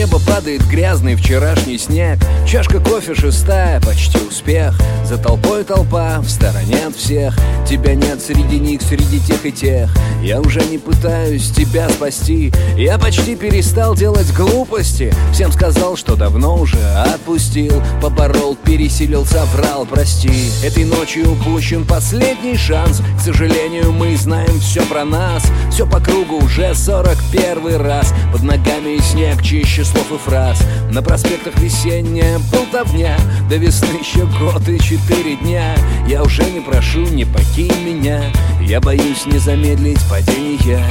Неба падает грязный вчерашний снег. Чашка кофе шестая, почти успех. За толпой толпа, в стороне от всех. Тебя нет среди них, среди тех и тех. Я уже не пытаюсь тебя спасти. Я почти перестал делать глупости. Всем сказал, что давно уже отпустил. Поборол, пересилил, соврал, прости. Этой ночью упущен последний шанс. К сожалению, мы знаем все про нас. Все по кругу уже сорок первый раз. Под ногами снег чище слов и фраз. На проспектах весенняя болтовня До весны еще год и четыре дня. Я уже не прошу, не покинь меня. Я боюсь не замедлить падение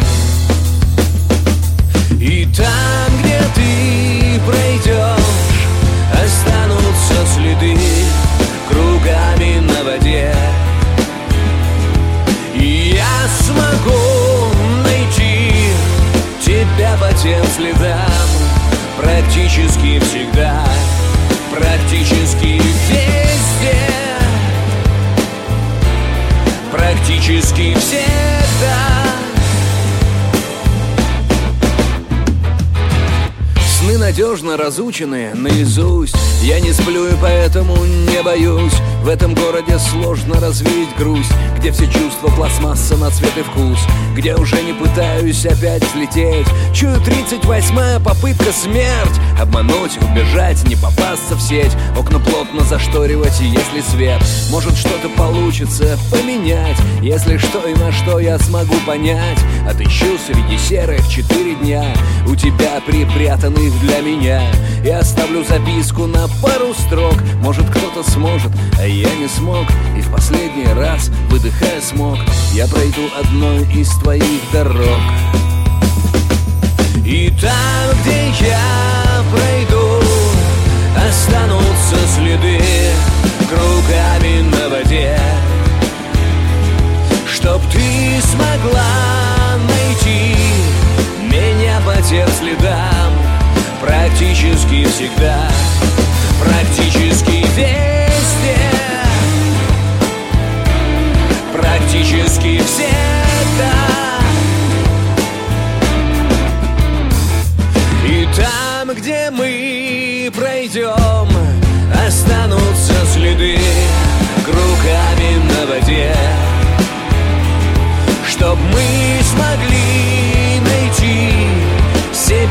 И там, где ты пройдешь Останутся следы кругами на воде. И я смогу найти тебя по тем следам Практически всегда. Практически везде. Практически всегда Сны надежно разучены наизусть. Я не сплю и поэтому не боюсь. В этом городе сложно развеять грусть Где все чувства пластмасса на цвет и вкус Где уже не пытаюсь опять взлететь. Чую тридцать восьмая попытка смерть. Обмануть, убежать, не попасться в сеть. Окна плотно зашторивать, если свет. Может что-то получится поменять. Если что и на что я смогу понять. Отыщу среди серых четыре дня У тебя припрятанных для меня. И оставлю записку на пару строк. Может кто-то сможет, а я не смог. И в последний раз, выдыхая смог. Я пройду одной из твоих дорог. И там, где я пройду Останутся следы кругами на воде. Чтоб ты смогла тем следам Практически всегда Практически везде. Практически всегда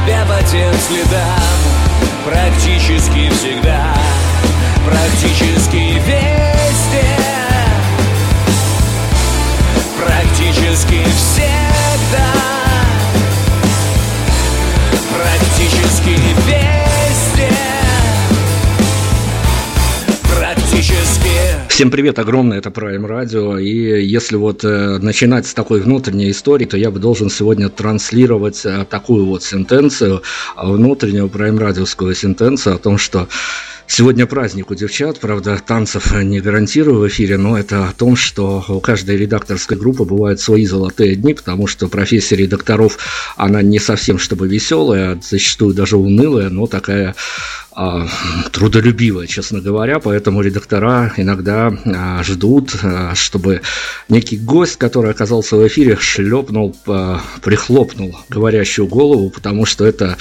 себя по тем следам. Практически всегда Практически везде. Практически всегда Всем привет, огромное, это Prime Radio, и если вот э, начинать с такой внутренней истории, то я бы должен сегодня транслировать э, такую вот сентенцию, э, внутреннюю Prime радиовскую сентенцию о том, что Сегодня праздник у девчат, правда, танцев не гарантирую в эфире, но это о том, что у каждой редакторской группы бывают свои золотые дни, потому что профессия редакторов, она не совсем чтобы веселая, а зачастую даже унылая, но такая трудолюбивая, честно говоря, поэтому редактора иногда а, ждут, а, чтобы некий гость, который оказался в эфире, шлепнул, прихлопнул говорящую голову, потому что это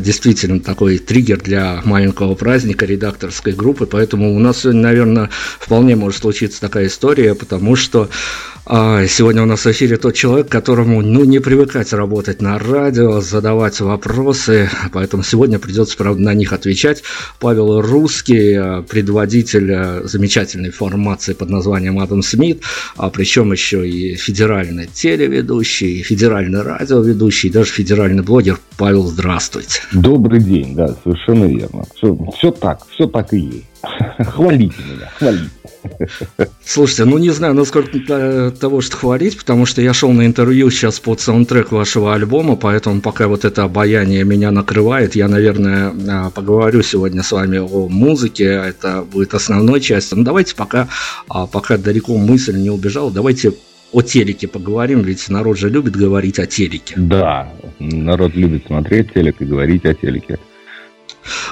действительно такой триггер для маленького праздника редакторской группы, поэтому у нас сегодня, наверное, вполне может случиться такая история, потому что а, сегодня у нас в эфире тот человек, которому ну, не привыкать работать на радио, задавать вопросы, поэтому сегодня придется, правда, на них отвечать. Павел Русский, а, предводитель а, замечательной формации под названием Адам Смит, а причем еще и федеральный телеведущий, федеральный радиоведущий, даже федеральный блогер. Павел, здравствуйте. Добрый день, да, совершенно верно. Все, все так, все так и есть. Хвалите меня, хвалите. Слушайте, ну не знаю, насколько того, что хвалить, потому что я шел на интервью сейчас под саундтрек вашего альбома, поэтому пока вот это обаяние меня накрывает, я, наверное, а, поговорю сегодня с вами о музыке, это будет основной частью. Ну давайте пока, а, пока далеко мысль не убежала, давайте о телеке поговорим, ведь народ же любит говорить о телеке. Да, народ любит смотреть телек и говорить о телеке.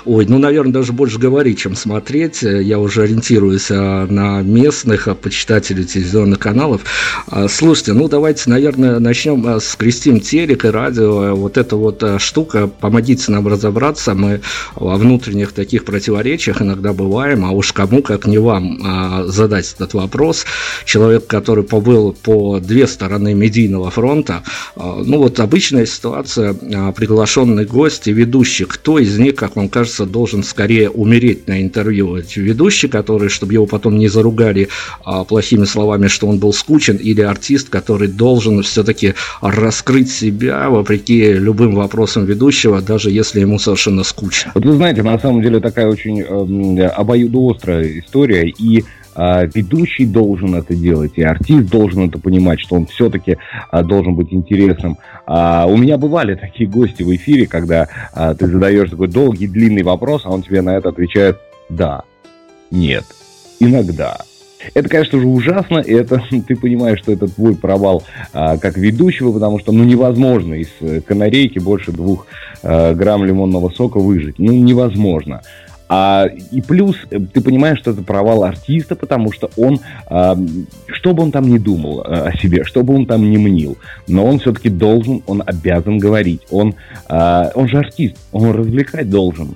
Ой, ну, наверное, даже больше говорить, чем смотреть. Я уже ориентируюсь а, на местных а, почитателей телевизионных каналов. А, слушайте, ну, давайте, наверное, начнем с Кристин телек и радио. Вот эта вот штука, помогите нам разобраться. Мы во внутренних таких противоречиях иногда бываем, а уж кому, как не вам, задать этот вопрос. Человек, который побыл по две стороны медийного фронта. Ну, вот обычная ситуация, приглашенный гость и ведущий. Кто из них, как вам он, кажется, должен скорее умереть на интервью. Эти ведущие, которые, чтобы его потом не заругали а, плохими словами, что он был скучен, или артист, который должен все-таки раскрыть себя вопреки любым вопросам ведущего, даже если ему совершенно скучно. Вот вы знаете, на самом деле такая очень э, обоюдоострая история, и ведущий должен это делать, и артист должен это понимать, что он все-таки а, должен быть интересным. А, у меня бывали такие гости в эфире, когда ты задаешь такой долгий, длинный вопрос, а он тебе на это отвечает «да», «нет», «иногда». Это, конечно же, ужасно, и это ты понимаешь, что это твой провал а, как ведущего, потому что ну невозможно из э, канарейки больше двух а, грамм лимонного сока выжить. Ну, невозможно. А, и плюс э, ты понимаешь, что это провал артиста, потому что он, а, что бы он там ни думал а, о себе, что бы он там ни мнил, но он все-таки должен, он обязан говорить. Он, а, он же артист, он развлекать должен.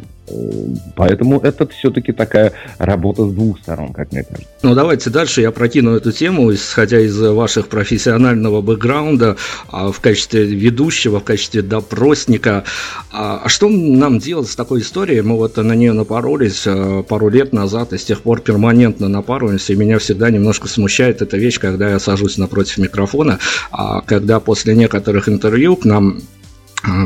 Поэтому это все-таки такая работа с двух сторон, как мне кажется. Ну, давайте дальше я прокину эту тему, исходя из ваших профессионального бэкграунда, а, в качестве ведущего, в качестве допросника. А, а что нам делать с такой историей? Мы вот на нее напоролись а, пару лет назад, и с тех пор перманентно напарываемся, и меня всегда немножко смущает эта вещь, когда я сажусь напротив микрофона, когда после некоторых интервью к нам а,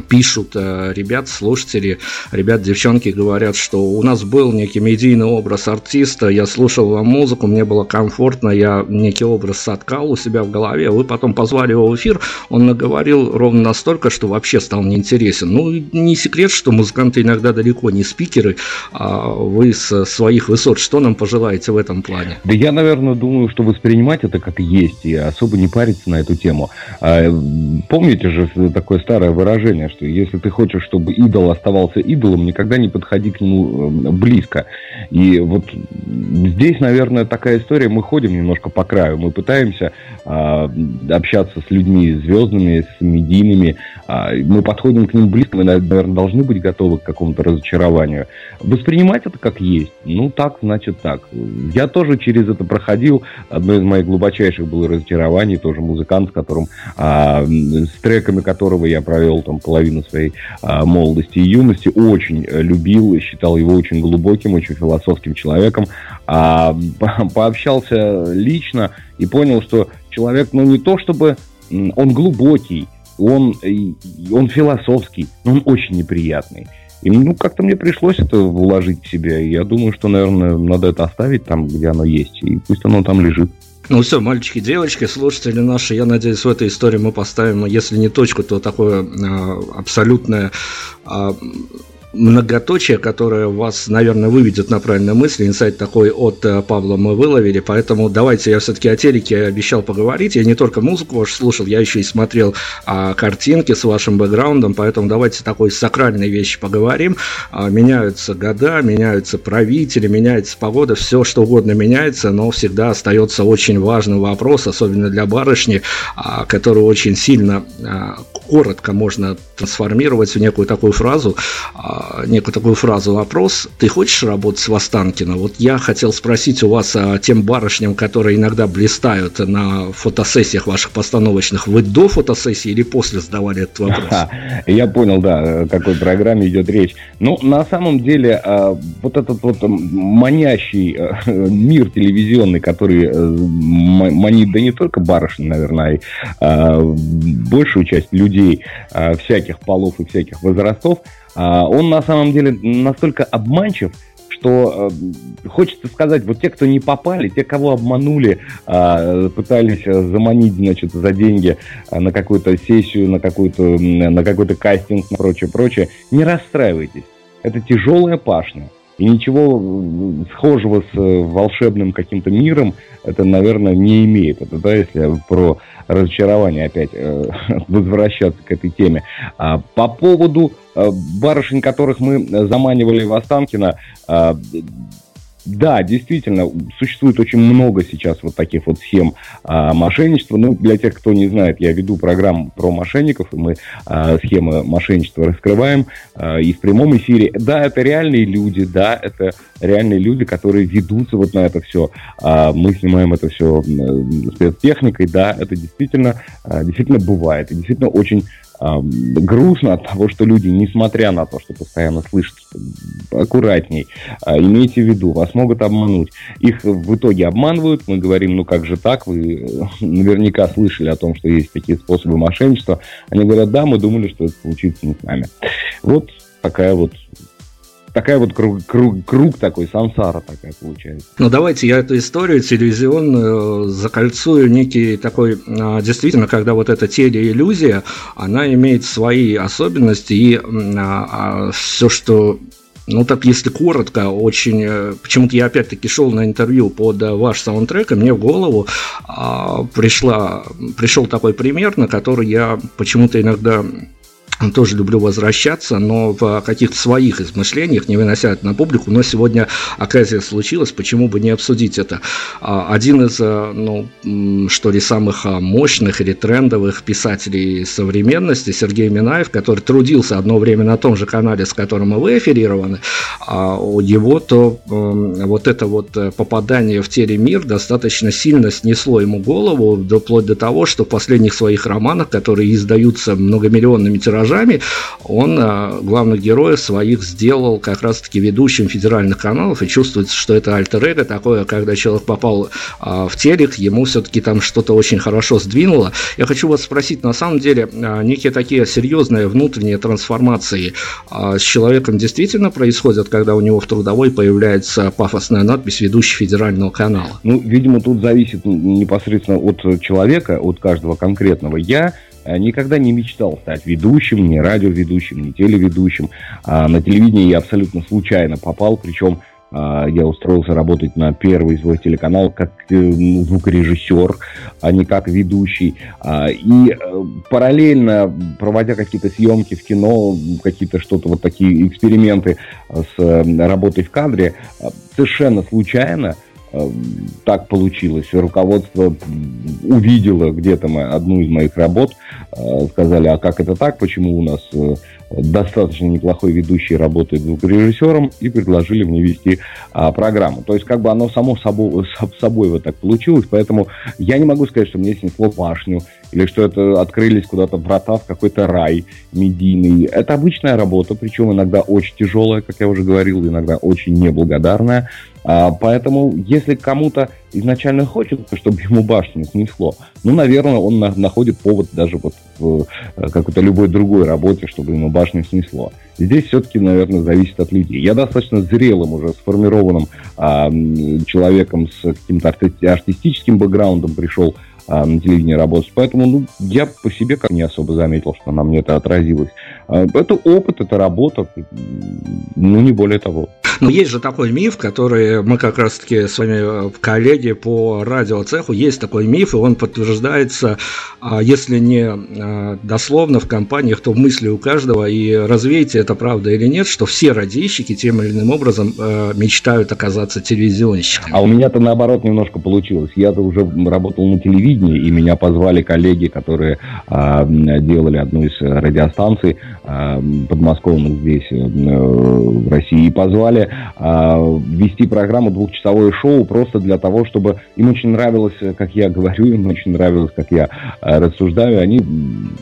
пишут э, ребят, слушатели, ребят, девчонки говорят, что у нас был некий медийный образ артиста, я слушал вам музыку, мне было комфортно, я некий образ соткал у себя в голове, вы потом позвали его в эфир, он наговорил ровно настолько, что вообще стал неинтересен. Ну, не секрет, что музыканты иногда далеко не спикеры, а вы с своих высот, что нам пожелаете в этом плане? Да я, наверное, думаю, что воспринимать это как есть, и особо не париться на эту тему. А, помните же такое старое выражение, выражение, что если ты хочешь, чтобы идол оставался идолом, никогда не подходи к нему эм, близко. И вот здесь, наверное, такая история, мы ходим немножко по краю, мы пытаемся э, общаться с людьми звездными, с медийными, э, мы подходим к ним близко, мы, наверное, должны быть готовы к какому-то разочарованию. Воспринимать это как есть, ну так, значит так. Я тоже через это проходил, одно из моих глубочайших было разочарований, тоже музыкант, с которым, э, с треками которого я провел там половину своей а, молодости и юности, очень э, любил, считал его очень глубоким, очень философским человеком, а, пообщался лично и понял, что человек, ну не то чтобы он глубокий, он, он философский, но он очень неприятный. И ну, как-то мне пришлось это вложить в себя. Я думаю, что, наверное, надо это оставить там, где оно есть. И пусть оно там лежит. Ну все, мальчики, девочки, слушатели наши, я надеюсь, в этой истории мы поставим, если не точку, то такое э, абсолютное э, многоточие, которое вас, наверное, выведет на правильные мысли. Инсайт такой от э, Павла мы выловили, поэтому давайте я все-таки о телеке обещал поговорить. Я не только музыку вашу слушал, я еще и смотрел а, картинки с вашим бэкграундом, поэтому давайте такой сакральной вещи поговорим. А, меняются года, меняются правители, меняется погода, все что угодно меняется, но всегда остается очень важный вопрос, особенно для барышни, а, который очень сильно а, коротко можно трансформировать в некую такую фразу, а, некую такую фразу вопрос. Ты хочешь работать с Востанкино? Вот я хотел спросить у вас о тем барышням, которые иногда блистают на фотосессиях ваших постановочных. Вы до фотосессии или после задавали этот вопрос? Я понял, да, о какой программе идет речь. Ну, на самом деле, а, вот этот вот манящий а, мир телевизионный, который э, манит да не только барышни, наверное, а большую часть людей всяких полов и всяких возрастов, он на самом деле настолько обманчив, что э, хочется сказать, вот те, кто не попали, те, кого обманули, э, пытались заманить, значит, за деньги на какую-то сессию, на какую-то на какой-то кастинг, на прочее, прочее, не расстраивайтесь. Это тяжелая пашня. И ничего схожего с волшебным каким-то миром это, наверное, не имеет. Это, да, если про разочарование опять э, возвращаться к этой теме. А, по поводу э, барышень, которых мы заманивали в Останкино, э, да, действительно, существует очень много сейчас вот таких вот схем а, мошенничества. Ну, для тех, кто не знает, я веду программу про мошенников, и мы а, схемы мошенничества раскрываем а, и в прямом эфире. Да, это реальные люди, да, это реальные люди, которые ведутся вот на это все. А, мы снимаем это все спецтехникой, да, это действительно, а, действительно бывает, и действительно очень грустно от того, что люди, несмотря на то, что постоянно слышат, аккуратней, а, имейте в виду, вас могут обмануть. Их в итоге обманывают, мы говорим, ну как же так, вы э, наверняка слышали о том, что есть такие способы мошенничества. Они говорят, да, мы думали, что это случится не с нами. Вот такая вот такая вот круг, круг, круг такой, сансара такая получается. Ну, давайте я эту историю телевизионную закольцую некий такой, а, действительно, когда вот эта телеиллюзия, она имеет свои особенности, и а, а, все, что ну так, если коротко, очень... Э, почему-то я опять-таки шел на интервью под э, ваш саундтрек, и мне в голову а, пришла, пришел такой пример, на который я почему-то иногда тоже люблю возвращаться, но в каких-то своих измышлениях, не вынося это на публику, но сегодня оказия случилась, почему бы не обсудить это. А, один из, э, ну, что ли, самых а, мощных или трендовых писателей современности, Сергей Минаев, который трудился одно время на том же канале, с которым и вы эфирированы, а его то вот это вот э, попадание в телемир достаточно сильно снесло ему голову, вплоть до того, что в последних своих романах, которые издаются многомиллионными тиражами, тиражами, он а, главных героев своих сделал как раз-таки ведущим федеральных каналов, и чувствуется, что это альтер-эго такое, когда человек попал а, в телек, ему все-таки там что-то очень хорошо сдвинуло. Я хочу вас спросить, на самом деле, а, некие такие серьезные внутренние трансформации с человеком действительно происходят, когда у него в трудовой появляется пафосная надпись «Ведущий федерального канала»? Ну, видимо, тут зависит непосредственно от человека, от каждого конкретного. Я Э, никогда не мечтал стать ведущим, ни радиоведущим, ни телеведущим. А на телевидении я абсолютно случайно попал, причем а, я устроился работать на первый свой телеканал как э, звукорежиссер, а не как ведущий. А, и э, параллельно, проводя какие-то съемки в кино, какие-то что-то вот такие эксперименты с работой в кадре, совершенно случайно так получилось. Руководство увидело где-то одну из моих работ, э, сказали, а как это так, почему у нас э, достаточно неплохой ведущий работает звукорежиссером, и предложили мне вести а, программу. То есть как бы оно само собой, собой вот так получилось, поэтому я не могу сказать, что мне снесло башню, или что это открылись куда-то врата в какой-то рай медийный. Это обычная работа, причем иногда очень тяжелая, как я уже говорил, иногда очень неблагодарная. А, поэтому, если кому-то изначально хочется, чтобы ему башню снесло, ну, наверное, он на, находит повод даже вот в э, какой-то любой другой работе, чтобы ему башню снесло. Здесь все-таки, наверное, зависит от людей. Я достаточно зрелым уже, сформированным а, человеком с каким-то арти- артистическим бэкграундом пришел на телевидении работать. Поэтому ну, я по себе как не особо заметил, что на мне это отразилось. А, это опыт, это работа, ну не более того. Но есть же такой миф, который мы как раз-таки с вами коллеги по радиоцеху, есть такой миф, и он подтверждается, а, если не а, дословно в компаниях, то в мысли у каждого, и развейте это правда или нет, что все радищики тем или иным образом мечтают оказаться телевизионщиками. А у меня-то наоборот немножко получилось. Я-то уже работал на телевидении, и меня позвали коллеги, которые а, делали одну из радиостанций подмосковных здесь, э, в России, и позвали а, вести программу двухчасовое шоу просто для того, чтобы им очень нравилось, как я говорю, им очень нравилось, как я а, рассуждаю. Они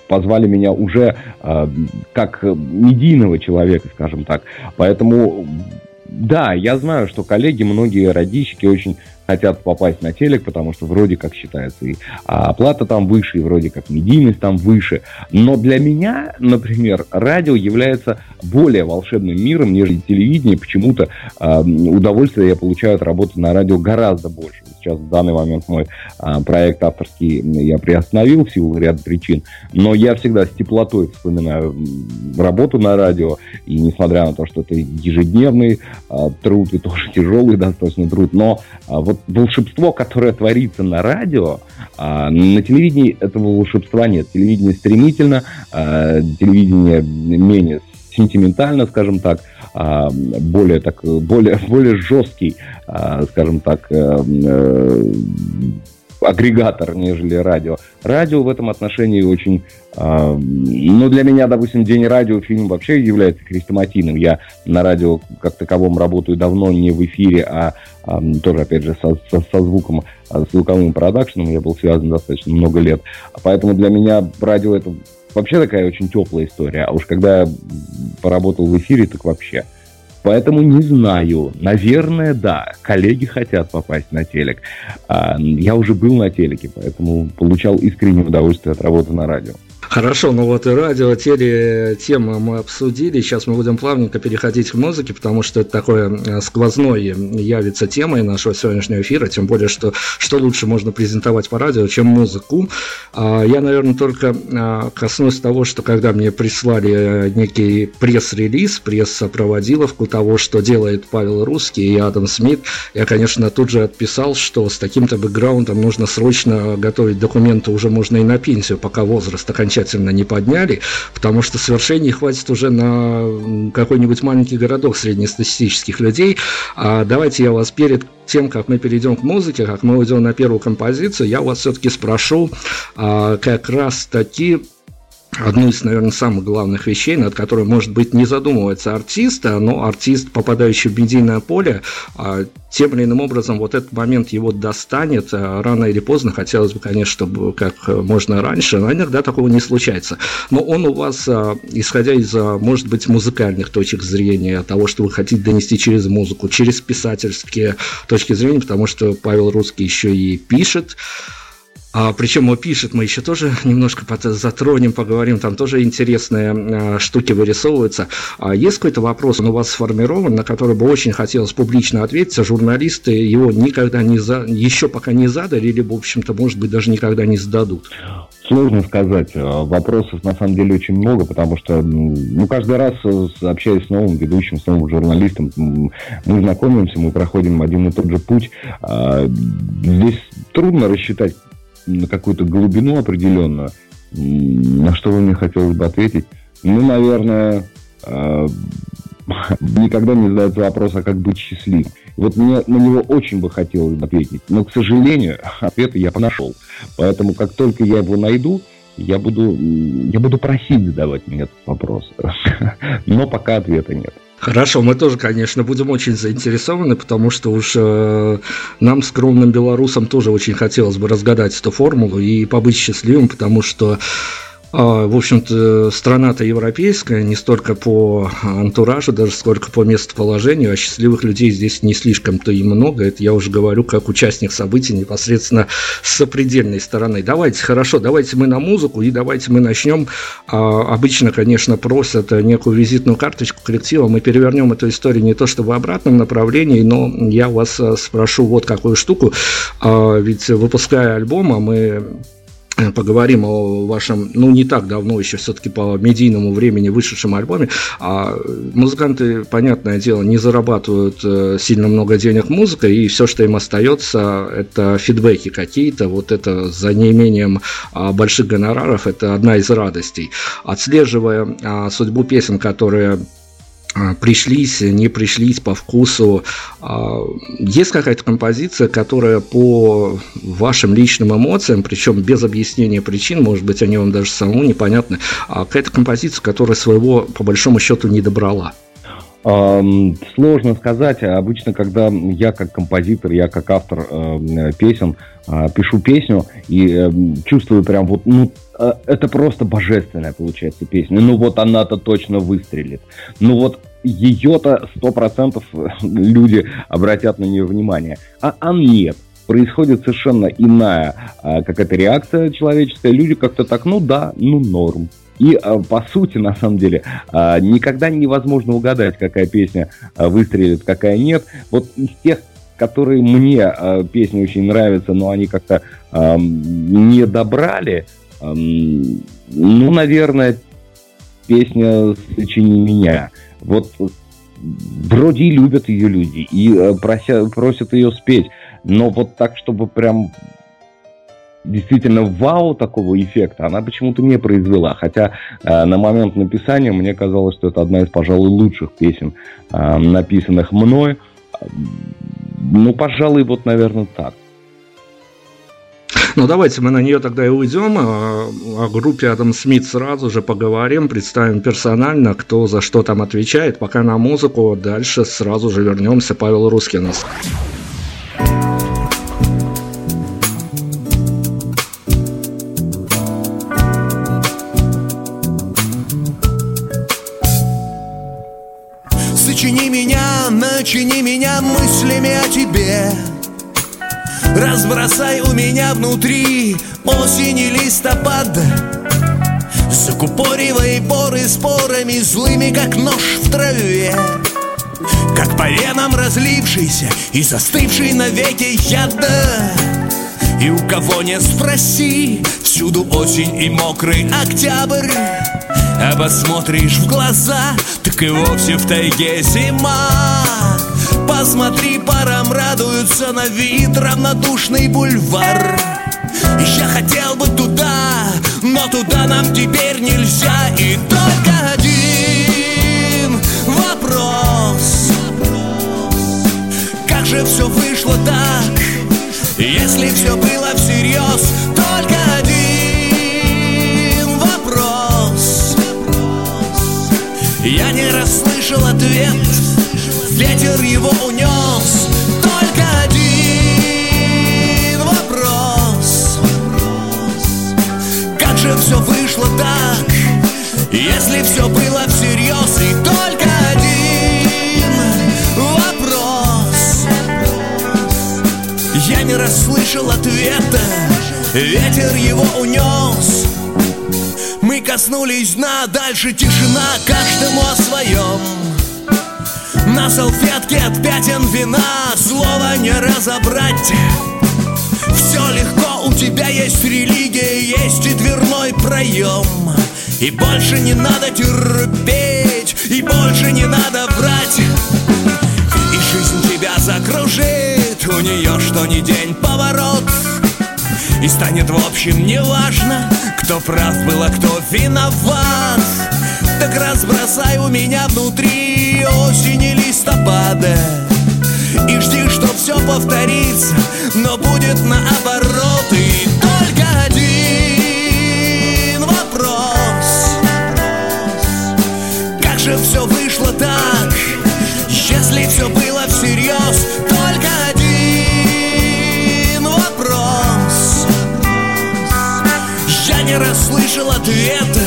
позвали меня уже как медийного человека, скажем так. Поэтому да, я знаю, что коллеги, многие радищики очень хотят попасть на телек, потому что вроде как считается и оплата там выше, и вроде как медийность там выше. Но для меня, например, радио является более волшебным миром, нежели телевидение. Почему-то э, удовольствие я получаю от работы на радио гораздо больше. Сейчас в данный момент мой э, проект авторский я приостановил в силу ряда причин, но я всегда с теплотой вспоминаю работу на радио, и несмотря на то, что это ежедневный э, труд и тоже тяжелый достаточно труд, но э, вот волшебство, которое творится на радио, э, на телевидении этого волшебства нет. Телевидение стремительно, э, телевидение менее сентиментально, скажем так, а, более, так, более, более жесткий, а, скажем так, э, э, агрегатор, нежели радио. Радио в этом отношении очень... Э, ну, для меня, допустим, День радио фильм вообще является хрестоматийным. Я на радио как таковом работаю давно, не в эфире, а э, тоже, опять же, со, со, со звуком, с звуковым продакшеном я был связан достаточно много лет. Поэтому для меня радио это вообще такая очень теплая история. А уж когда я поработал в эфире, так вообще. Поэтому не знаю. Наверное, да. Коллеги хотят попасть на телек. А, я уже был на телеке, поэтому получал искреннее удовольствие от работы на радио. Хорошо, ну вот и радио, теле, темы мы обсудили. Сейчас мы будем плавненько переходить к музыке, потому что это такое э, сквозной явится темой нашего сегодняшнего эфира, тем более, что что лучше можно презентовать по радио, чем музыку. А, я, наверное, только а, коснусь того, что когда мне прислали э, некий пресс-релиз, пресс-проводиловку того, что делает Павел Русский и Адам Смит, я, конечно, тут же отписал, что с таким-то бэкграундом нужно срочно готовить документы, уже можно и на пенсию, пока возраст окончательно окончательно не подняли, потому что совершений хватит уже на какой-нибудь маленький городок среднестатистических людей. А давайте я вас перед тем, как мы перейдем к музыке, как мы уйдем на первую композицию, я вас все-таки спрошу а, как раз таки одну из, наверное, самых главных вещей, над которой, может быть, не задумывается артист, но артист, попадающий в медийное поле, а, тем или иным образом вот этот момент его достанет а, рано или поздно. Хотелось бы, конечно, чтобы как можно раньше, но иногда такого не случается. Но он у вас, а, исходя из, может быть, музыкальных точек зрения, того, что вы хотите донести через музыку, через писательские точки зрения, потому что Павел Русский еще и пишет, а, причем он пишет, мы еще тоже немножко затронем, поговорим, там тоже интересные а, штуки вырисовываются. А есть какой-то вопрос, он у вас сформирован, на который бы очень хотелось публично ответить, а журналисты его никогда не за... еще пока не задали, либо, в общем-то, может быть, даже никогда не зададут? Сложно сказать. А, вопросов на самом деле очень много, потому что ну, каждый раз, общаясь с новым ведущим, с новым журналистом, мы знакомимся, мы проходим один и тот же путь. А, здесь трудно рассчитать на какую-то глубину определенную, на что вы мне хотелось бы ответить? Ну, наверное, э, никогда не задается вопрос, а как быть счастливым. Вот мне на него очень бы хотелось ответить, но, к сожалению, ответа я нашел. Поэтому, как только я его найду, я буду, я буду просить задавать мне этот вопрос. Но пока ответа нет. Хорошо, мы тоже, конечно, будем очень заинтересованы, потому что уж э, нам, скромным белорусам, тоже очень хотелось бы разгадать эту формулу и побыть счастливым, потому что в общем-то, страна-то европейская, не столько по антуражу, даже сколько по местоположению, а счастливых людей здесь не слишком-то и много. Это я уже говорю как участник событий непосредственно с сопредельной стороны. Давайте, хорошо, давайте мы на музыку и давайте мы начнем. А, обычно, конечно, просят некую визитную карточку коллектива. Мы перевернем эту историю не то чтобы в обратном направлении, но я вас а, спрошу вот какую штуку. Ведь выпуская альбом, мы Э, поговорим о вашем, ну, не так давно еще все-таки по медийному времени вышедшем альбоме. А музыканты, понятное дело, не зарабатывают э, сильно много денег музыкой, и все, что им остается, это фидбэки какие-то. Вот это за неимением а, больших гонораров, это одна из радостей. Отслеживая а, судьбу песен, которые пришлись, не пришлись по вкусу. А, есть какая-то композиция, которая по вашим личным эмоциям, причем без объяснения причин, может быть, они вам даже самому непонятны, а какая-то композиция, которая своего, по большому счету, не добрала? Сложно сказать. Обычно, когда я как композитор, я как автор э, песен э, пишу песню и э, чувствую прям вот, ну, э, это просто божественная получается песня. Ну вот она-то точно выстрелит. Ну вот ее-то сто процентов люди обратят на нее внимание. А, а нет, происходит совершенно иная а, какая-то реакция человеческая. Люди как-то так, ну да, ну норм. И а, по сути, на самом деле, а, никогда невозможно угадать, какая песня а, выстрелит, какая нет. Вот из тех которые мне э, песни очень нравятся, но они как-то э, не добрали, э, ну, наверное, песня «Сочини меня». Вот вроде и любят ее люди, и э, просят, просят ее спеть, но вот так, чтобы прям действительно вау такого эффекта она почему-то не произвела. Хотя э, на момент написания мне казалось, что это одна из, пожалуй, лучших песен, э, написанных мной. Ну, пожалуй, вот, наверное, так. Ну, давайте мы на нее тогда и уйдем. А, о группе Адам Смит сразу же поговорим, представим персонально, кто за что там отвечает. Пока на музыку, дальше сразу же вернемся. Павел Рускинос. О тебе. Разбросай у меня внутри осень и листопад. Закупоривай поры спорами злыми, как нож в траве. Как по венам разлившийся и застывший навеки яда И у кого не спроси, всюду осень и мокрый октябрь. Посмотришь в глаза, так и вовсе в тайге зима Посмотри, парам радуются на вид равнодушный бульвар. Я хотел бы туда, но туда нам теперь нельзя. И только один вопрос. Как же все вышло так, если все было всерьез Только один вопрос. Я не расслышал ответ Ветер его унес. Только один вопрос. Как же все вышло так? Если все было всерьез И только один вопрос. Я не расслышал ответа. Ветер его унес. Мы коснулись дна, дальше тишина. Каждому о своем на салфетке от пятен вина. Слова не разобрать. Все легко, у тебя есть религия Есть и дверной проем И больше не надо терпеть И больше не надо врать. И жизнь тебя закружит У нее что ни день поворот. И станет в общем неважно Кто прав был, а кто виноват. Так разбросай у меня внутри осени листопада И жди, что все повторится, но будет наоборот. И только один вопрос. Как же все вышло так, если все было всерьез Только один вопрос. Я не расслышал ответа,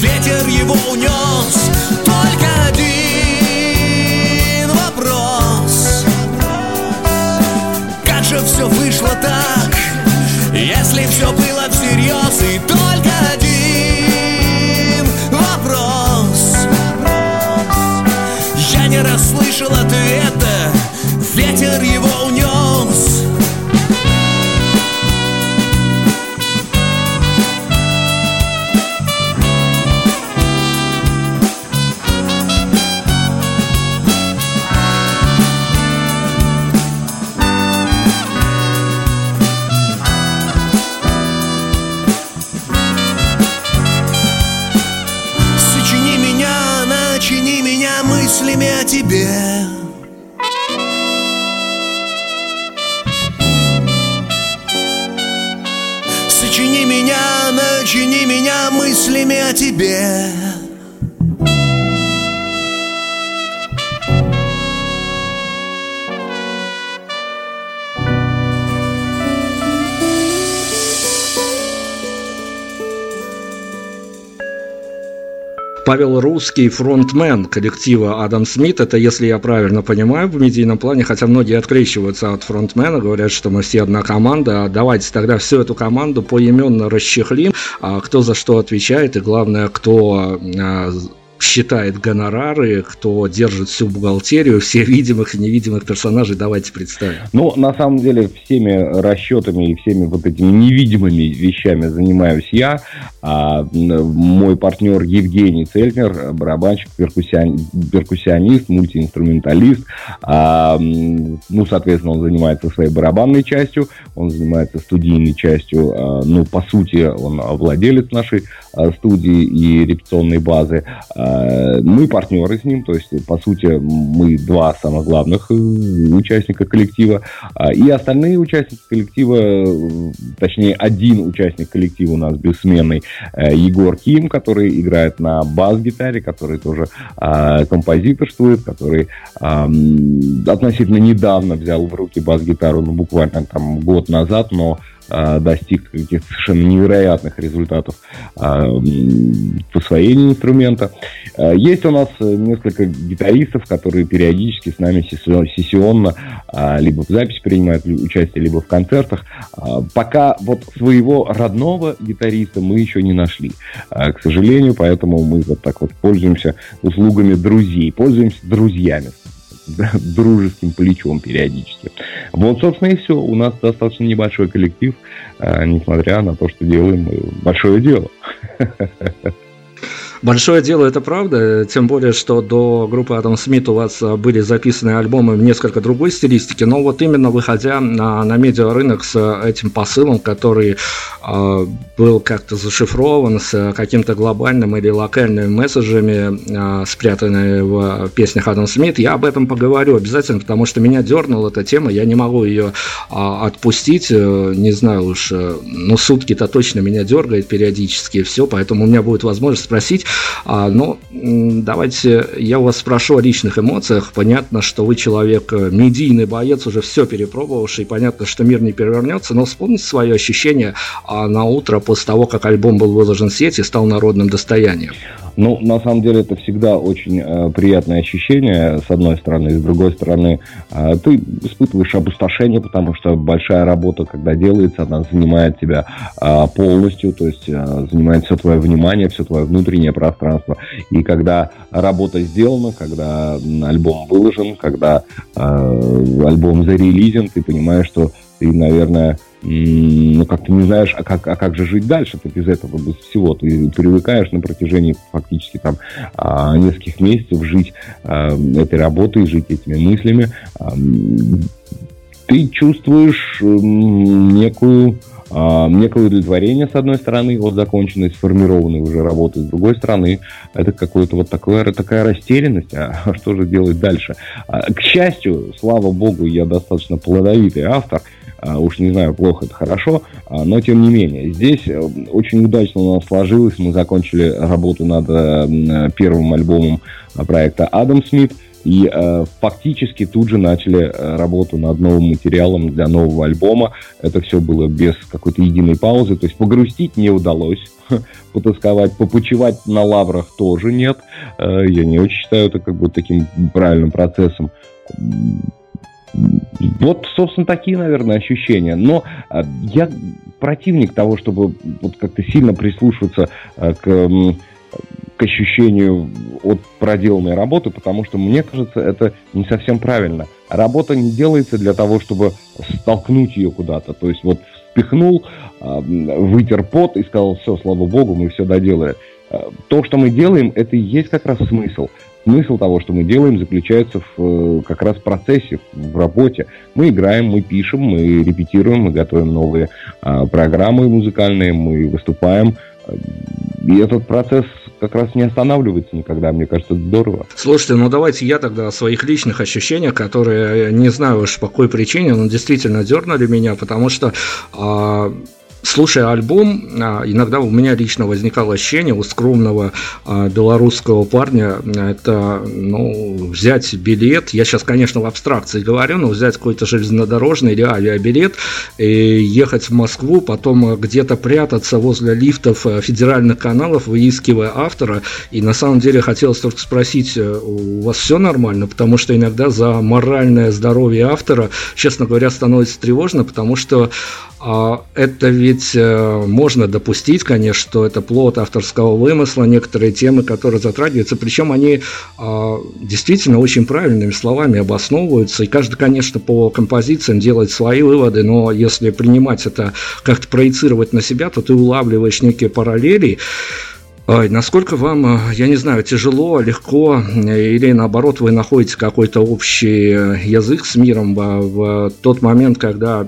ветер его унес же все вышло так. Если все было всерьез И только один вопрос. Я не расслышал Павел Русский, фронтмен коллектива Адам Смит. Это, если я правильно понимаю, в медийном плане, хотя многие открещиваются от фронтмена, говорят, что мы все одна команда. Давайте тогда всю эту команду поименно расчехлим, а кто за что отвечает и, главное, кто а, считает гонорары, кто держит всю бухгалтерию, все видимых и невидимых персонажей, давайте представим. Ну, на самом деле, всеми расчетами и всеми вот этими невидимыми вещами занимаюсь я. А, мой партнер Евгений Цельнер, барабанщик, перкуссион, перкуссионист, мультиинструменталист. А, ну, соответственно, он занимается своей барабанной частью, он занимается студийной частью. А, ну, по сути, он владелец нашей а, студии и репетиционной базы. А, мы партнеры с ним, то есть, по сути, мы два самых главных э, участника коллектива, а, и остальные участники коллектива, э, точнее, один участник коллектива у нас бессменный, Егор Ким, который играет на бас-гитаре, который тоже а, композиторствует, который относительно недавно взял в руки бас-гитару, ну, буквально там год назад, но достиг каких-то совершенно невероятных результатов а, в освоении инструмента. А, есть у нас несколько гитаристов, которые периодически с нами сессионно либо в записи принимают участие, либо в концертах. Пока вот своего родного гитариста мы еще не нашли, к сожалению, поэтому мы вот так вот пользуемся услугами друзей, пользуемся друзьями дружеским плечом периодически. Вот, собственно, и все. У нас достаточно небольшой коллектив, э, несмотря на то, что делаем большое дело. Большое дело, это правда, тем более, что до группы Адам Смит у вас а, были записаны альбомы в несколько другой стилистике, но вот именно выходя на, на медиарынок с этим посылом, который э, был как-то зашифрован с каким-то глобальным или локальными месседжами, э, спрятанными в песнях Адам Смит, я об этом поговорю обязательно, потому что меня дернула эта тема, я не могу ее э, отпустить, не знаю уж, э, ну сутки-то точно меня дергает периодически, все, поэтому у меня будет возможность спросить, а, но давайте я вас спрошу о личных эмоциях. Понятно, что вы человек э, медийный боец, уже все перепробовавший, понятно, что мир не перевернется, но вспомните свои ощущения а, на утро после того, как альбом был выложен в сеть и стал народным достоянием. Ну, на самом деле, это всегда очень э, приятное ощущение, с одной стороны, с другой стороны, э, ты испытываешь опустошение, потому что большая работа, когда делается, она занимает тебя э, полностью, то есть э, занимает все твое внимание, все твое внутреннее пространство. И когда работа сделана, когда альбом выложен, когда э, альбом зарелизен, ты понимаешь, что ты, наверное, ну, как ты не знаешь, а как, а как же жить дальше, ты без этого, без всего. Ты привыкаешь на протяжении фактически там а, нескольких месяцев жить а, этой работой, жить этими мыслями. А, ты чувствуешь некую некое удовлетворение, с одной стороны, от законченной, сформированной уже работы, с другой стороны, это какое-то вот такое, такая растерянность, а что же делать дальше? К счастью, слава богу, я достаточно плодовитый автор, а, уж не знаю, плохо это хорошо, а, но тем не менее. Здесь э, очень удачно у нас сложилось, мы закончили работу над э, первым альбомом проекта «Адам Смит», и э, фактически тут же начали э, работу над новым материалом для нового альбома. Это все было без какой-то единой паузы. То есть погрустить не удалось, потасковать, попочевать на лаврах тоже нет. Э, я не очень считаю это как бы таким правильным процессом. Вот, собственно, такие, наверное, ощущения. Но э, я противник того, чтобы вот как-то сильно прислушиваться э, к, к ощущению от проделанной работы, потому что, мне кажется, это не совсем правильно. Работа не делается для того, чтобы столкнуть ее куда-то. То есть вот впихнул, э, вытер пот и сказал, все, слава богу, мы все доделали. То, что мы делаем, это и есть как раз смысл. Смысл того, что мы делаем, заключается в э, как раз процессе, в работе. Мы играем, мы пишем, мы репетируем, мы готовим новые а, программы музыкальные, мы выступаем. И этот процесс как раз не останавливается никогда, мне кажется, здорово. Слушайте, ну давайте я тогда о своих личных ощущениях, которые не знаю уж по какой причине, но действительно дернули меня, потому что э, слушая альбом, а, иногда у меня лично возникало ощущение у скромного а, белорусского парня, это, ну, взять билет, я сейчас, конечно, в абстракции говорю, но взять какой-то железнодорожный или авиабилет и ехать в Москву, потом где-то прятаться возле лифтов э, федеральных каналов, выискивая автора, и на самом деле хотелось только спросить, э, у вас все нормально, потому что иногда за моральное здоровье автора, честно говоря, становится тревожно, потому что а, это ведь э, можно допустить, конечно, что это плод авторского вымысла, некоторые темы, которые затрагиваются, причем они а, действительно очень правильными словами обосновываются, и каждый, конечно, по композициям делает свои выводы, но если принимать это, как-то проецировать на себя, то ты улавливаешь некие параллели, насколько вам, э, я не знаю, тяжело, легко, э, или наоборот вы находите какой-то общий э, язык с миром в, тот момент, когда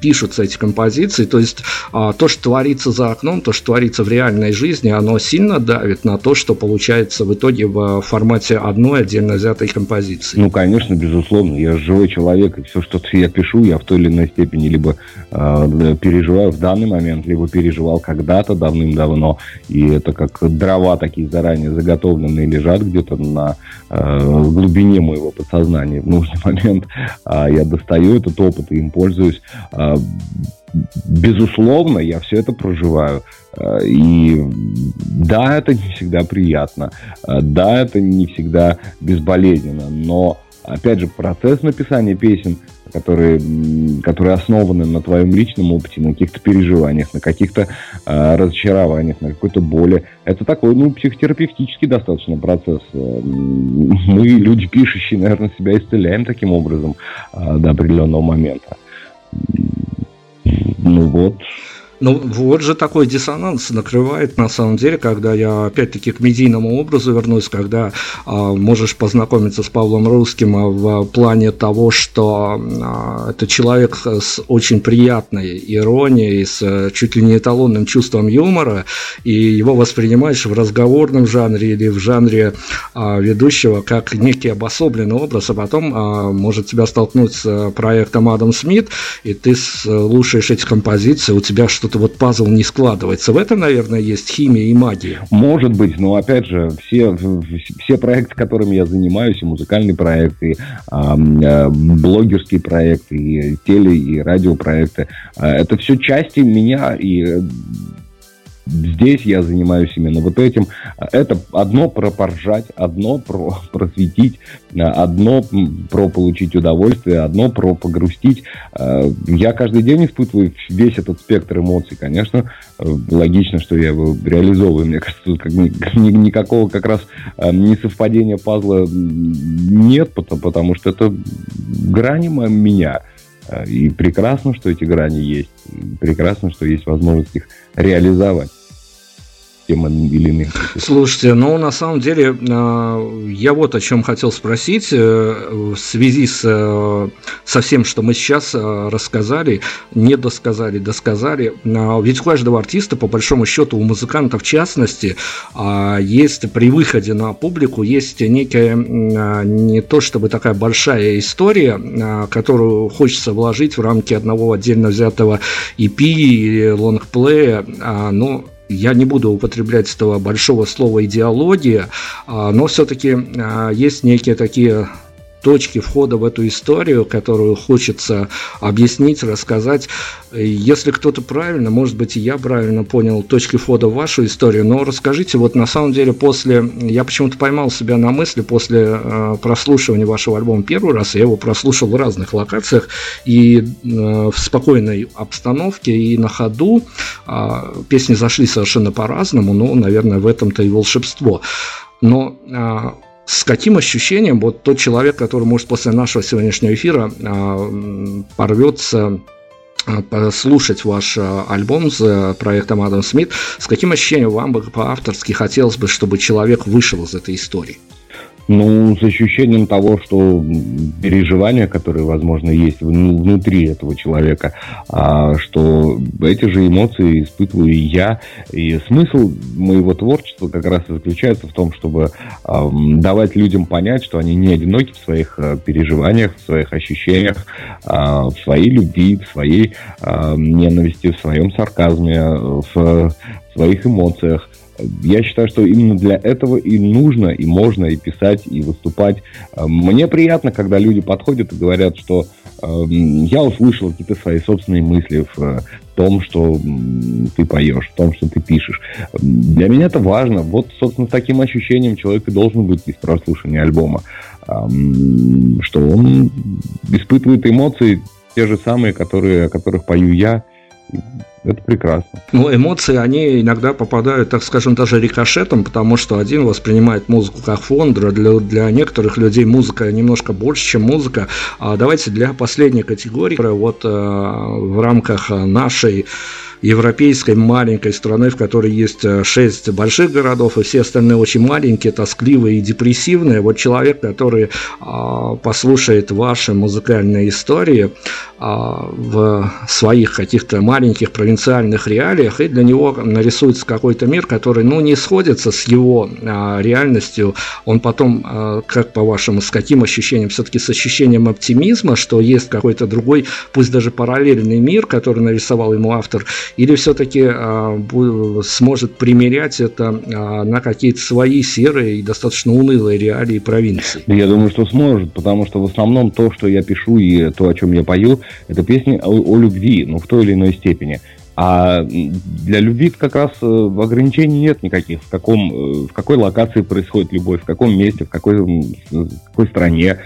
пишутся эти композиции, то есть а, то, что творится за окном, то, что творится в реальной жизни, оно сильно давит на то, что получается в итоге в формате одной отдельно взятой композиции? Ну, конечно, безусловно, я живой человек, и все, что я пишу, я в той или иной степени либо э, переживаю в данный момент, либо переживал когда-то давным-давно, и это как дрова такие заранее заготовленные лежат где-то на э, глубине моего подсознания в нужный момент. А я достаю этот опыт и им пользуюсь. А, безусловно, я все это проживаю. А, и да, это не всегда приятно. А, да, это не всегда безболезненно. Но, опять же, процесс написания песен – которые, которые основаны на твоем личном опыте, на каких-то переживаниях, на каких-то э, разочарованиях, на какой-то боли. Это такой, ну, психотерапевтический достаточно процесс. Э, мы, люди пишущие, наверное, себя исцеляем таким образом э, до определенного момента. Ну вот, ну, вот же такой диссонанс накрывает, на самом деле, когда я, опять-таки, к медийному образу вернусь, когда а, можешь познакомиться с Павлом Русским а, в плане того, что а, это человек с очень приятной иронией, с а, чуть ли не эталонным чувством юмора, и его воспринимаешь в разговорном жанре или в жанре а, ведущего как некий обособленный образ, а потом а, может тебя столкнуть с проектом Адам Смит, и ты слушаешь эти композиции, у тебя что что-то вот пазл не складывается. В этом, наверное, есть химия и магия. Может быть, но опять же, все, все проекты, которыми я занимаюсь, и музыкальные проекты, и, э, блогерские проекты, и теле, и радиопроекты, э, это все части меня, и здесь я занимаюсь именно вот этим. Это одно про поржать, одно про просветить, одно про получить удовольствие, одно про погрустить. Я каждый день испытываю весь этот спектр эмоций. Конечно, логично, что я его реализовываю. Мне кажется, тут как ни, никакого как раз несовпадения пазла нет, потому что это грани меня. И прекрасно, что эти грани есть. Прекрасно, что есть возможность их реализовать тем или иным. Слушайте, ну на самом деле а, я вот о чем хотел спросить э, в связи с, э, со всем, что мы сейчас э, рассказали, не досказали, досказали. А, ведь у каждого артиста, по большому счету, у музыканта в частности, а, есть при выходе на публику есть некая не то чтобы такая большая история, которую хочется вложить в рамки одного отдельно взятого EP или лонгплея, но я не буду употреблять этого большого слова идеология, а, но все-таки а, есть некие такие точки входа в эту историю, которую хочется объяснить, рассказать. Если кто-то правильно, может быть, и я правильно понял точки входа в вашу историю, но расскажите, вот на самом деле после, я почему-то поймал себя на мысли после э, прослушивания вашего альбома первый раз, я его прослушал в разных локациях и э, в спокойной обстановке и на ходу э, песни зашли совершенно по-разному, но, наверное, в этом-то и волшебство. Но а, с каким ощущением вот тот человек, который может после нашего сегодняшнего эфира а, порвется а, слушать ваш а, альбом с проектом Адам Смит, с каким ощущением вам бы по-авторски хотелось бы, чтобы человек вышел из этой истории? Ну, с ощущением того, что переживания, которые, возможно, есть внутри этого человека, а, что эти же эмоции испытываю и я. И смысл моего творчества как раз и заключается в том, чтобы давать людям понять, что они не одиноки в своих а, переживаниях, в своих ощущениях, а, в своей любви, в своей ненависти, в своем сарказме, в своих эмоциях я считаю, что именно для этого и нужно, и можно, и писать, и выступать. Э, мне приятно, когда люди подходят и говорят, что э, я услышал какие-то свои собственные мысли в э, том, что ты поешь, в том, что ты пишешь. Для меня это важно. Вот, собственно, с таким ощущением человек и должен быть из прослушивания альбома, что он испытывает эмоции те же самые, которые, о которых пою я, это прекрасно. Ну, эмоции, они иногда попадают, так скажем, даже рикошетом, потому что один воспринимает музыку как фон, для, для некоторых людей музыка немножко больше, чем музыка. А давайте для последней категории, вот э, в рамках нашей европейской маленькой страны, в которой есть э, шесть больших городов, и все остальные очень маленькие, тоскливые и депрессивные. Вот человек, который а, послушает ваши музыкальные истории а, в своих каких-то маленьких провинциальных реалиях, и для него нарисуется какой-то мир, который, ну, не сходится с его а, реальностью. Он потом, как по-вашему, с каким ощущением? Все-таки с ощущением оптимизма, что есть какой-то другой, пусть даже параллельный мир, который нарисовал ему автор, или все-таки а, сможет примерять это а, на какие-то свои серые и достаточно унылые реалии провинции? Я думаю, что сможет, потому что в основном то, что я пишу и то, о чем я пою, это песни о, о любви, ну, в той или иной степени. А для любви как раз э, ограничений нет никаких. В, каком, э, в какой локации происходит любовь, в каком месте, в какой, в какой стране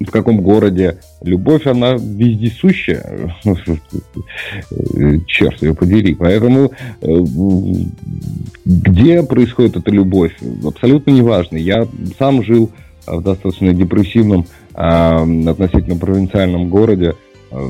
в каком городе. Любовь, она вездесущая. Черт ее подери. Поэтому э, где происходит эта любовь, абсолютно неважно. Я сам жил в достаточно депрессивном, а, относительно провинциальном городе э,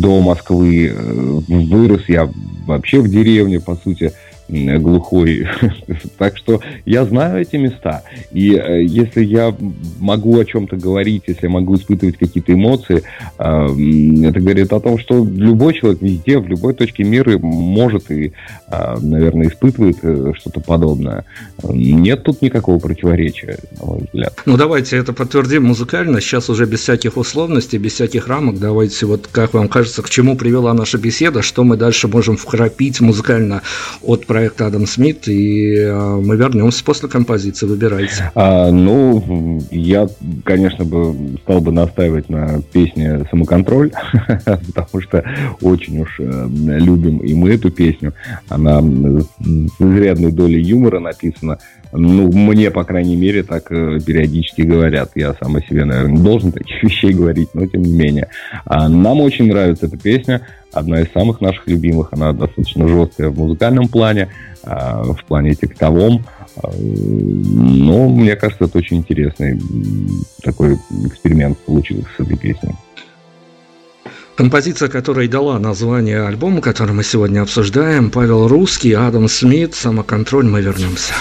до Москвы. Э, вырос я вообще в деревне, по сути глухой. так что я знаю эти места. И э, если я могу о чем-то говорить, если я могу испытывать какие-то эмоции, э, это говорит о том, что любой человек везде, в любой точке мира может и, э, наверное, испытывает э, что-то подобное. Нет тут никакого противоречия, на мой взгляд. Ну, давайте это подтвердим музыкально. Сейчас уже без всяких условностей, без всяких рамок. Давайте вот, как вам кажется, к чему привела наша беседа, что мы дальше можем вкрапить музыкально от проекта проект Адам Смит, и а, мы вернемся после композиции. Выбирайте. А, ну, я, конечно, бы стал бы настаивать на песне «Самоконтроль», потому что очень уж э, любим и мы эту песню. Она с изрядной долей юмора написана. Ну, мне, по крайней мере, так э, периодически говорят. Я сам о себе, наверное, не должен таких вещей говорить, но тем не менее. А нам очень нравится эта песня. Одна из самых наших любимых. Она достаточно жесткая в музыкальном плане, а, в плане текстовом. А, но мне кажется, это очень интересный такой эксперимент получился с этой песней. Композиция, которая дала название альбому, который мы сегодня обсуждаем, Павел Русский, Адам Смит, «Самоконтроль», мы вернемся.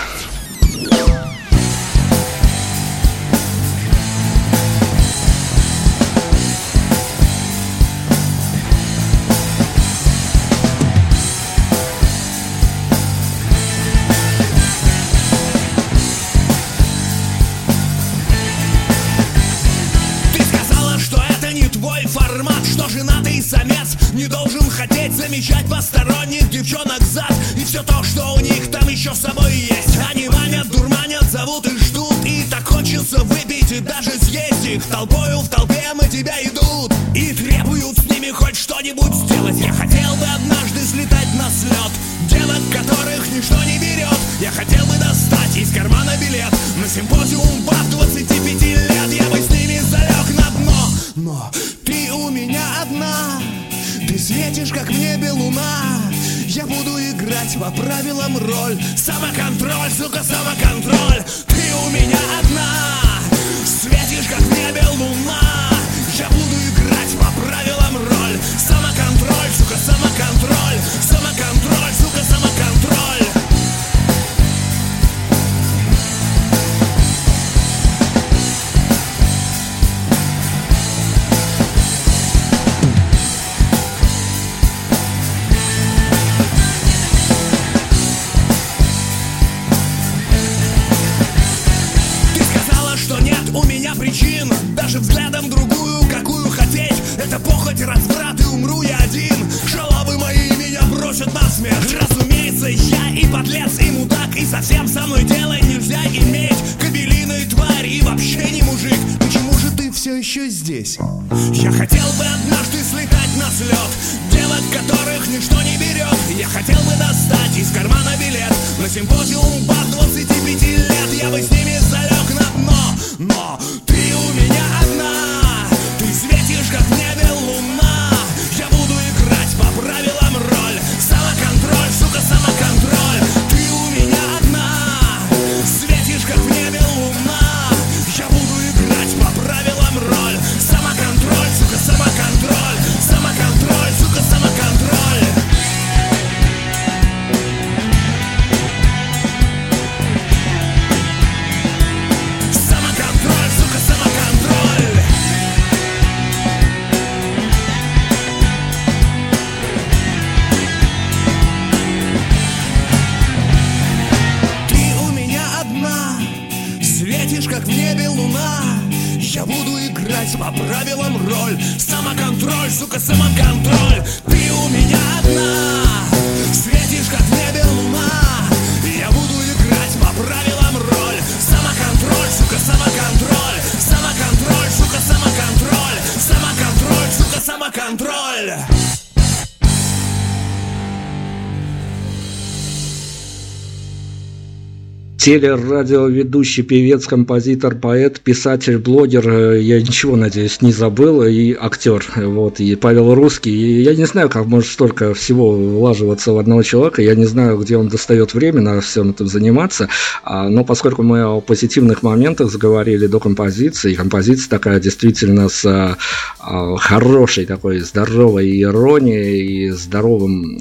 Телерадиоведущий, певец, композитор, поэт, писатель, блогер, э, я ничего, надеюсь, не забыл, и актер, вот, и Павел Русский, и я не знаю, как может столько всего влаживаться в одного человека, я не знаю, где он достает время на всем этом заниматься, а, но поскольку мы о позитивных моментах заговорили до композиции, композиция такая действительно с а, а, хорошей такой здоровой иронией и здоровым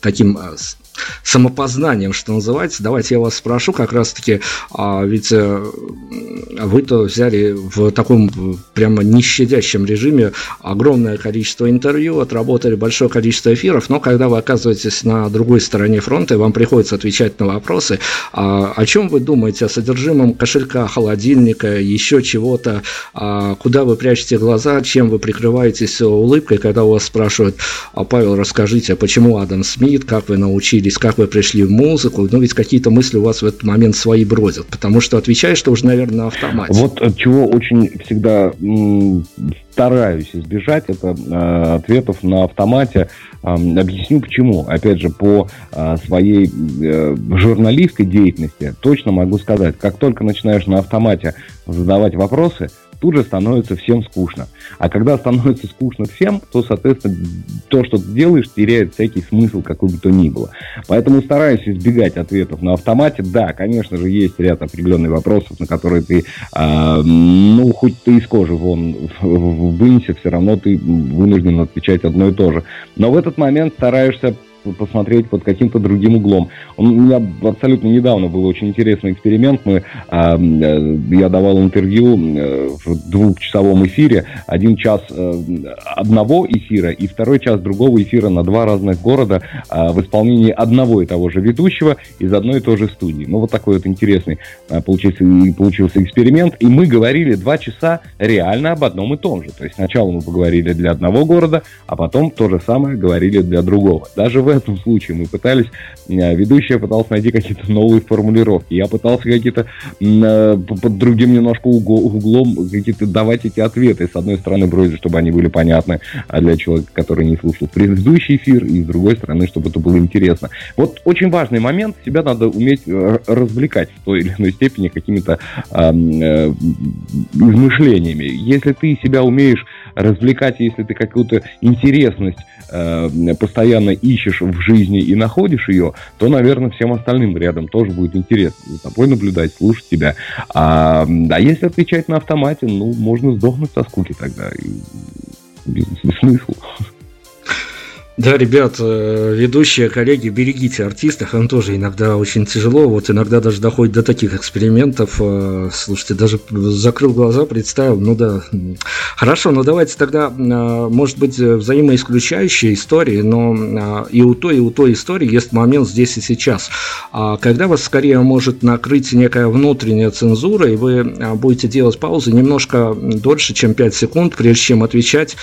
таким самопознанием, что называется. Давайте я вас спрошу, как раз-таки, а, ведь э, вы-то взяли в таком э, прямо нещадящем режиме огромное количество интервью, отработали большое количество эфиров, но когда вы оказываетесь на другой стороне фронта, и вам приходится отвечать на вопросы, а, о чем вы думаете, о содержимом кошелька, холодильника, еще чего-то, а, куда вы прячете глаза, чем вы прикрываетесь улыбкой, когда у вас спрашивают, а, Павел, расскажите, а почему Адам Смит, как вы научились, как вы пришли в музыку, ну ведь какие-то мысли у вас в этот момент свои бродят, потому что отвечаешь что уже, наверное, на автомате. Вот от чего очень всегда стараюсь избежать, это э, ответов на автомате. Объясню почему. Опять же, по э, своей э, журналистской деятельности точно могу сказать, как только начинаешь на автомате задавать вопросы, тут же становится всем скучно. А когда становится скучно всем, то, соответственно, то, что ты делаешь, теряет всякий смысл, какой бы то ни было. Поэтому стараюсь избегать ответов на автомате. Да, конечно же, есть ряд определенных вопросов, на которые ты, э, ну, хоть ты из кожи вон вынься, все равно ты вынужден отвечать одно и то же. Но в этот момент стараешься посмотреть под каким-то другим углом. У меня абсолютно недавно был очень интересный эксперимент. Мы, а, э, я давал интервью э, в двухчасовом эфире. Один час э, одного эфира и второй час другого эфира на два разных города а, в исполнении одного и того же ведущего из одной и той же студии. Ну, вот такой вот интересный а, получился, получился эксперимент. И мы говорили два часа реально об одном и том же. То есть сначала мы поговорили для одного города, а потом то же самое говорили для другого. Даже в этом случае мы пытались, э, ведущая пыталась найти какие-то новые формулировки, я пытался какие-то э, под другим немножко углом какие-то давать эти ответы. С одной стороны, вроде, чтобы они были понятны а для человека, который не слушал предыдущий эфир, и с другой стороны, чтобы это было интересно. Вот очень важный момент, себя надо уметь э, развлекать в той или иной степени какими-то э, э, измышлениями. Если ты себя умеешь развлекать, если ты какую-то интересность э, постоянно ищешь в жизни и находишь ее, то, наверное, всем остальным рядом тоже будет интересно за тобой наблюдать, слушать тебя. А, а если отвечать на автомате, ну, можно сдохнуть со скуки тогда. И без, смысла. Да, ребят, э, ведущие, коллеги, берегите артистов, им тоже иногда очень тяжело, вот иногда даже доходит до таких экспериментов, э, слушайте, даже закрыл глаза, представил, ну да, хорошо, но давайте тогда, э, может быть, взаимоисключающие истории, но и у той, и у той истории есть момент здесь и сейчас, А когда вас скорее может накрыть некая внутренняя цензура, и вы будете делать паузы немножко дольше, чем 5 секунд, прежде чем отвечать,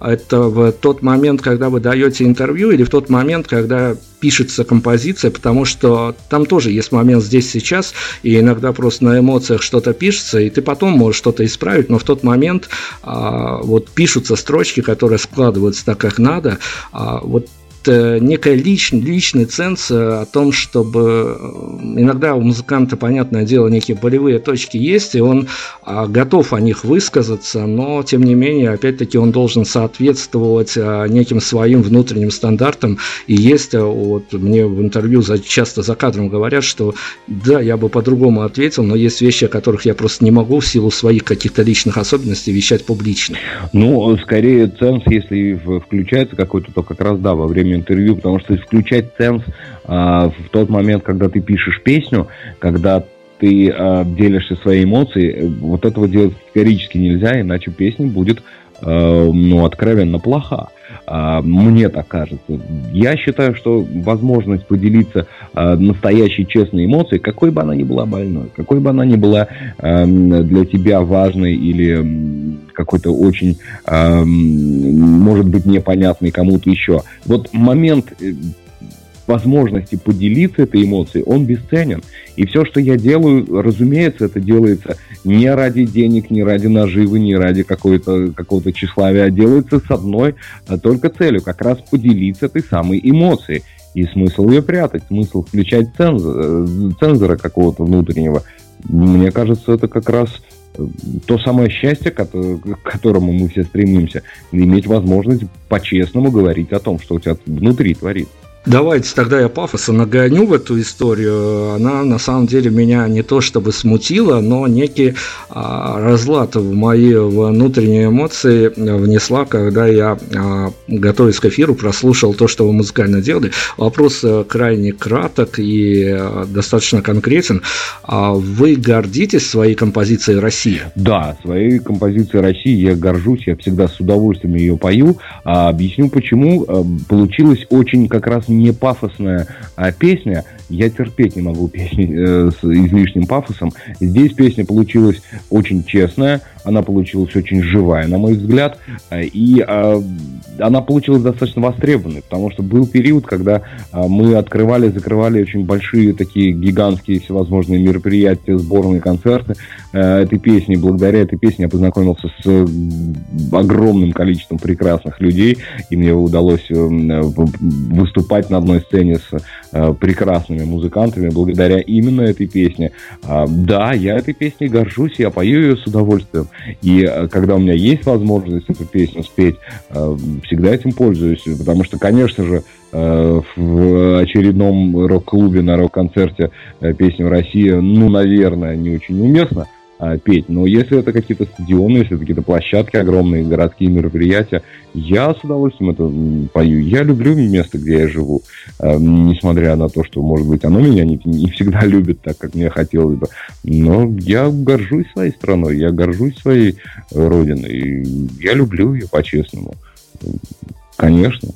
это в тот момент, когда вы даете берете интервью или в тот момент, когда пишется композиция, потому что там тоже есть момент здесь сейчас, и иногда просто на эмоциях что-то пишется, и ты потом можешь что-то исправить, но в тот момент а, вот пишутся строчки, которые складываются так, как надо, а, вот некая личный, личный ценз о том, чтобы э, иногда у музыканта, понятное дело, некие болевые точки есть, и он а, готов о них высказаться, но, тем не менее, опять-таки, он должен соответствовать а, неким своим внутренним стандартам. И есть, а, вот мне в интервью часто за кадром говорят, что да, я бы по-другому ответил, но есть вещи, о которых я просто не могу в силу своих каких-то личных особенностей вещать публично. Ну, скорее, ценз, если включается какой-то, то как раз да, во время интервью, потому что исключать ценз а, в тот момент, когда ты пишешь песню, когда ты а, делишься своей эмоцией, вот этого делать категорически нельзя, иначе песня будет ну, откровенно плоха. А, мне так кажется. Я считаю, что возможность поделиться а, настоящей честной эмоцией, какой бы она ни была больной, какой бы она ни была а, для тебя важной или какой-то очень, может быть, непонятный кому-то еще. Вот момент э, возможности поделиться этой эмоцией, он бесценен. И все, что я делаю, разумеется, это делается не ради денег, не ради наживы, не ради какого-то какого тщеславия, а делается с одной а только целью, как раз поделиться этой самой эмоцией. И смысл ее прятать, смысл включать цензор, э, цензора какого-то внутреннего. Мне кажется, это как раз э, то самое счастье, к которому мы все стремимся, иметь возможность по-честному говорить о том, что у тебя внутри творится. Давайте тогда я пафоса нагоню в эту историю. Она на самом деле меня не то чтобы смутила, но некий а, разлад в мои внутренние эмоции внесла, когда я, а, готовясь к эфиру, прослушал то, что вы музыкально делали. Вопрос э, крайне краток и а, достаточно конкретен. А вы гордитесь своей композицией «Россия»? Да, своей композицией «Россия» я горжусь, я всегда с удовольствием ее пою. А, объясню почему. А, получилось очень как раз не пафосная а песня. Я терпеть не могу песни э, с излишним пафосом. Здесь песня получилась очень честная, она получилась очень живая, на мой взгляд, и э, она получилась достаточно востребованной, потому что был период, когда э, мы открывали, закрывали очень большие такие гигантские всевозможные мероприятия, сборные концерты э, этой песни. Благодаря этой песне я познакомился с э, огромным количеством прекрасных людей, и мне удалось э, выступать на одной сцене с э, прекрасными музыкантами благодаря именно этой песне. Э, да, я этой песней горжусь, я пою ее с удовольствием. И э, когда у меня есть возможность эту песню спеть, э, всегда этим пользуюсь. Потому что, конечно же, э, в очередном рок-клубе на рок-концерте песню «Россия», ну, наверное, не очень уместно а, петь. Но если это какие-то стадионы, если это какие-то площадки огромные, городские мероприятия, я с удовольствием это пою. Я люблю место, где я живу, э, несмотря на то, что, может быть, оно меня не, не всегда любит так, как мне хотелось бы. Но я горжусь своей страной, я горжусь своей родиной. Я люблю ее по-честному. Конечно.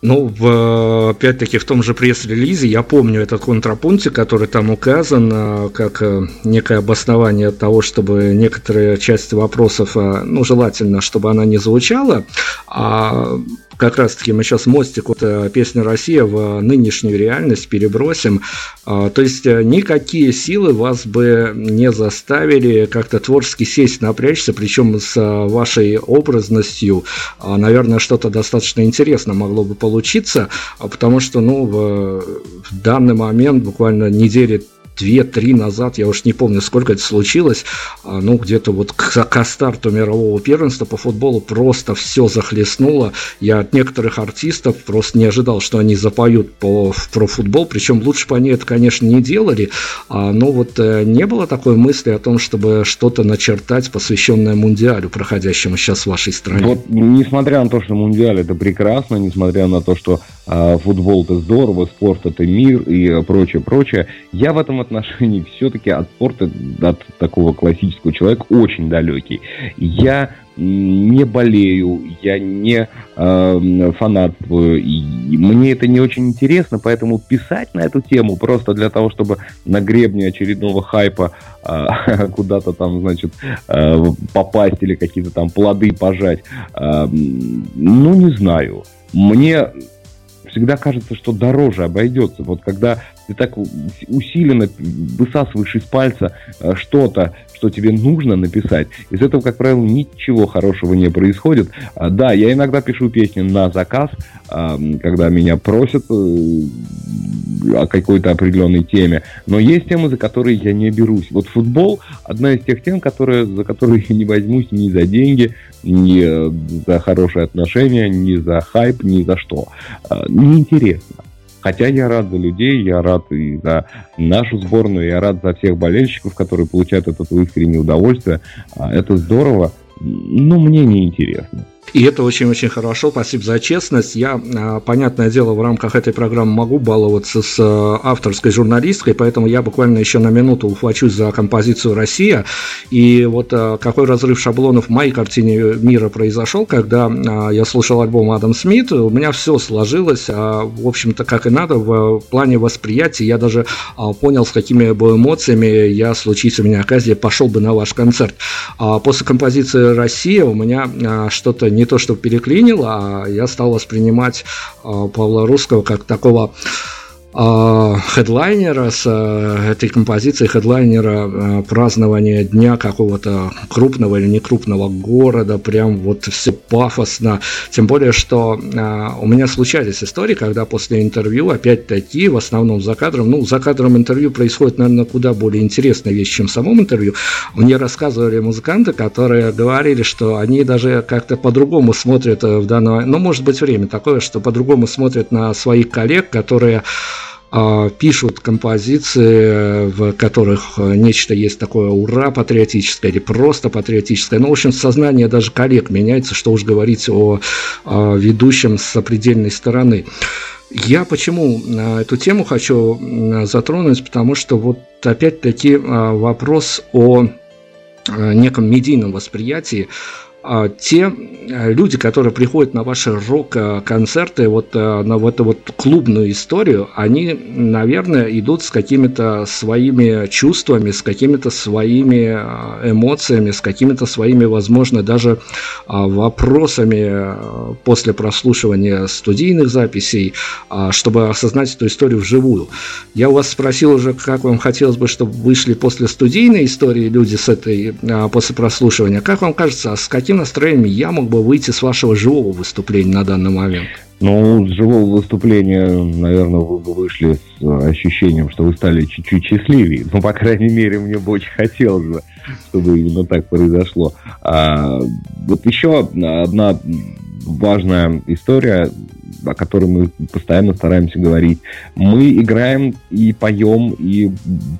Ну, в, опять-таки, в том же пресс-релизе я помню этот контрапунктик, который там указан э, как э, некое обоснование того, чтобы некоторые части вопросов, э, ну, желательно, чтобы она не звучала, а как раз-таки мы сейчас мостик вот э, песни «Россия» в нынешнюю реальность перебросим. А, то есть э, никакие силы вас бы не заставили как-то творчески сесть, напрячься, причем с э, вашей образностью, а, наверное, что-то достаточно интересно могло бы получиться, а, потому что, ну, в, в данный момент, буквально недели две-три назад, я уж не помню, сколько это случилось, а, ну, где-то вот к, к старту мирового первенства по футболу просто все захлестнуло. Я от некоторых артистов просто не ожидал, что они запоют по, про футбол, причем лучше бы они это, конечно, не делали, а, но вот э, не было такой мысли о том, чтобы что-то начертать, посвященное Мундиалю, проходящему сейчас в вашей стране. Вот, несмотря на то, что Мундиаль это прекрасно, несмотря на то, что э, футбол это здорово, спорт это мир и прочее, прочее, я в этом отношении все-таки от спорта, от такого классического человека очень далекий. Я не болею, я не э, фанатствую, и мне это не очень интересно, поэтому писать на эту тему просто для того, чтобы на гребне очередного хайпа э, куда-то там, значит, э, попасть или какие-то там плоды пожать, э, ну, не знаю. Мне всегда кажется, что дороже обойдется. Вот когда ты так усиленно высасываешь из пальца э, что-то, что тебе нужно написать, из этого, как правило, ничего хорошего не происходит. А, да, я иногда пишу песни на заказ, когда меня просят э, о какой-то определенной теме, но есть темы, за которые я не берусь. Вот футбол одна из тех тем, которые, за которые я не возьмусь ни за деньги, ни э, за хорошие отношения, ни за хайп, ни за что. А, неинтересно. Хотя я рад за людей, я рад и за нашу сборную, я рад за всех болельщиков, которые получают от этого искреннее удовольствие. А, это здорово, но мне не интересно. И это очень-очень хорошо, спасибо за честность. Я, а, понятное дело, в рамках этой программы могу баловаться с а, авторской журналисткой, поэтому я буквально еще на минуту ухвачусь за композицию «Россия». И вот а, какой разрыв шаблонов в моей картине мира произошел, когда я слушал альбом Адам Смит, у меня все сложилось, в общем-то, как и надо в плане восприятия. Я даже понял, с какими бы эмоциями я, случись у меня оказия, пошел бы на ваш концерт. После композиции «Россия» у меня что-то не то, что переклинило, а я стал воспринимать а, Павла Русского как такого хедлайнера с э, этой композицией хедлайнера э, празднования дня какого-то крупного или некрупного города, прям вот все пафосно. Тем более, что э, у меня случались истории, когда после интервью, опять-таки, в основном за кадром, ну, за кадром интервью происходит, наверное, куда более интересная вещь, чем в самом интервью. Мне рассказывали музыканты, которые говорили, что они даже как-то по-другому смотрят в данное, ну, может быть, время такое, что по-другому смотрят на своих коллег, которые а, пишут композиции, в которых нечто есть такое ура патриотическое или просто патриотическое. Ну, в общем, сознание даже коллег меняется, что уж говорить о, ведущем с определенной стороны. Я почему а, эту тему хочу затронуть, потому что вот опять-таки а, вопрос о неком медийном восприятии а, те э, люди, которые приходят на ваши рок-концерты, вот э, на вот эту вот клубную историю, они, наверное, идут с какими-то своими чувствами, с какими-то своими э, эмоциями, с какими-то своими, возможно, даже а, вопросами после прослушивания студийных записей, а, чтобы осознать эту историю вживую. Я у вас спросил уже, как вам хотелось бы, чтобы вышли после студийной истории люди с этой, после прослушивания. Как вам кажется, с каким настроением я мог бы выйти с вашего живого выступления на данный момент? Ну, с живого выступления, наверное, вы бы вышли с ощущением, что вы стали чуть-чуть счастливее. Ну, по крайней мере, мне бы очень хотелось бы, чтобы именно так произошло. А, вот еще одна важная история о которой мы постоянно стараемся говорить. Мы играем и поем, и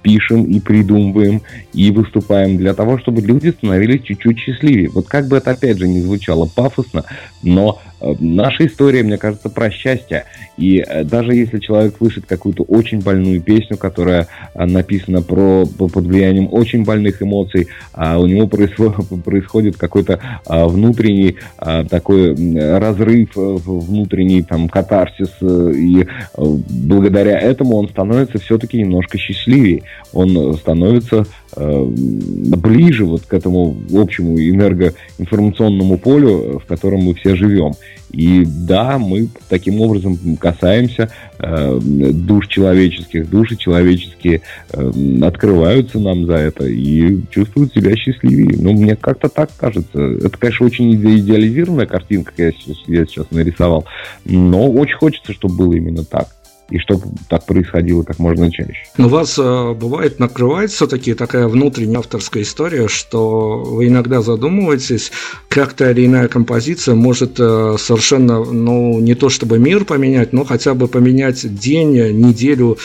пишем, и придумываем, и выступаем для того, чтобы люди становились чуть-чуть счастливее. Вот как бы это опять же не звучало пафосно, но наша история, мне кажется, про счастье. И э, даже если человек слышит какую-то очень больную песню, которая э, написана про, под влиянием очень больных эмоций, а у него происходит какой-то внутренний такой разрыв, внутренний там катарсис, и благодаря этому он становится все-таки немножко счастливее. Он становится ближе вот к этому общему энергоинформационному полю, в котором мы все живем. И да, мы таким образом касаемся э, душ человеческих, души человеческие э, открываются нам за это и чувствуют себя счастливее. Ну, мне как-то так кажется. Это, конечно, очень идеализированная картинка, я я сейчас нарисовал, но очень хочется, чтобы было именно так и чтобы так происходило как можно чаще. Но у вас э, бывает накрывает все-таки такая внутренняя авторская история, что вы иногда задумываетесь, как та или иная композиция может э, совершенно, ну, не то чтобы мир поменять, но хотя бы поменять день, неделю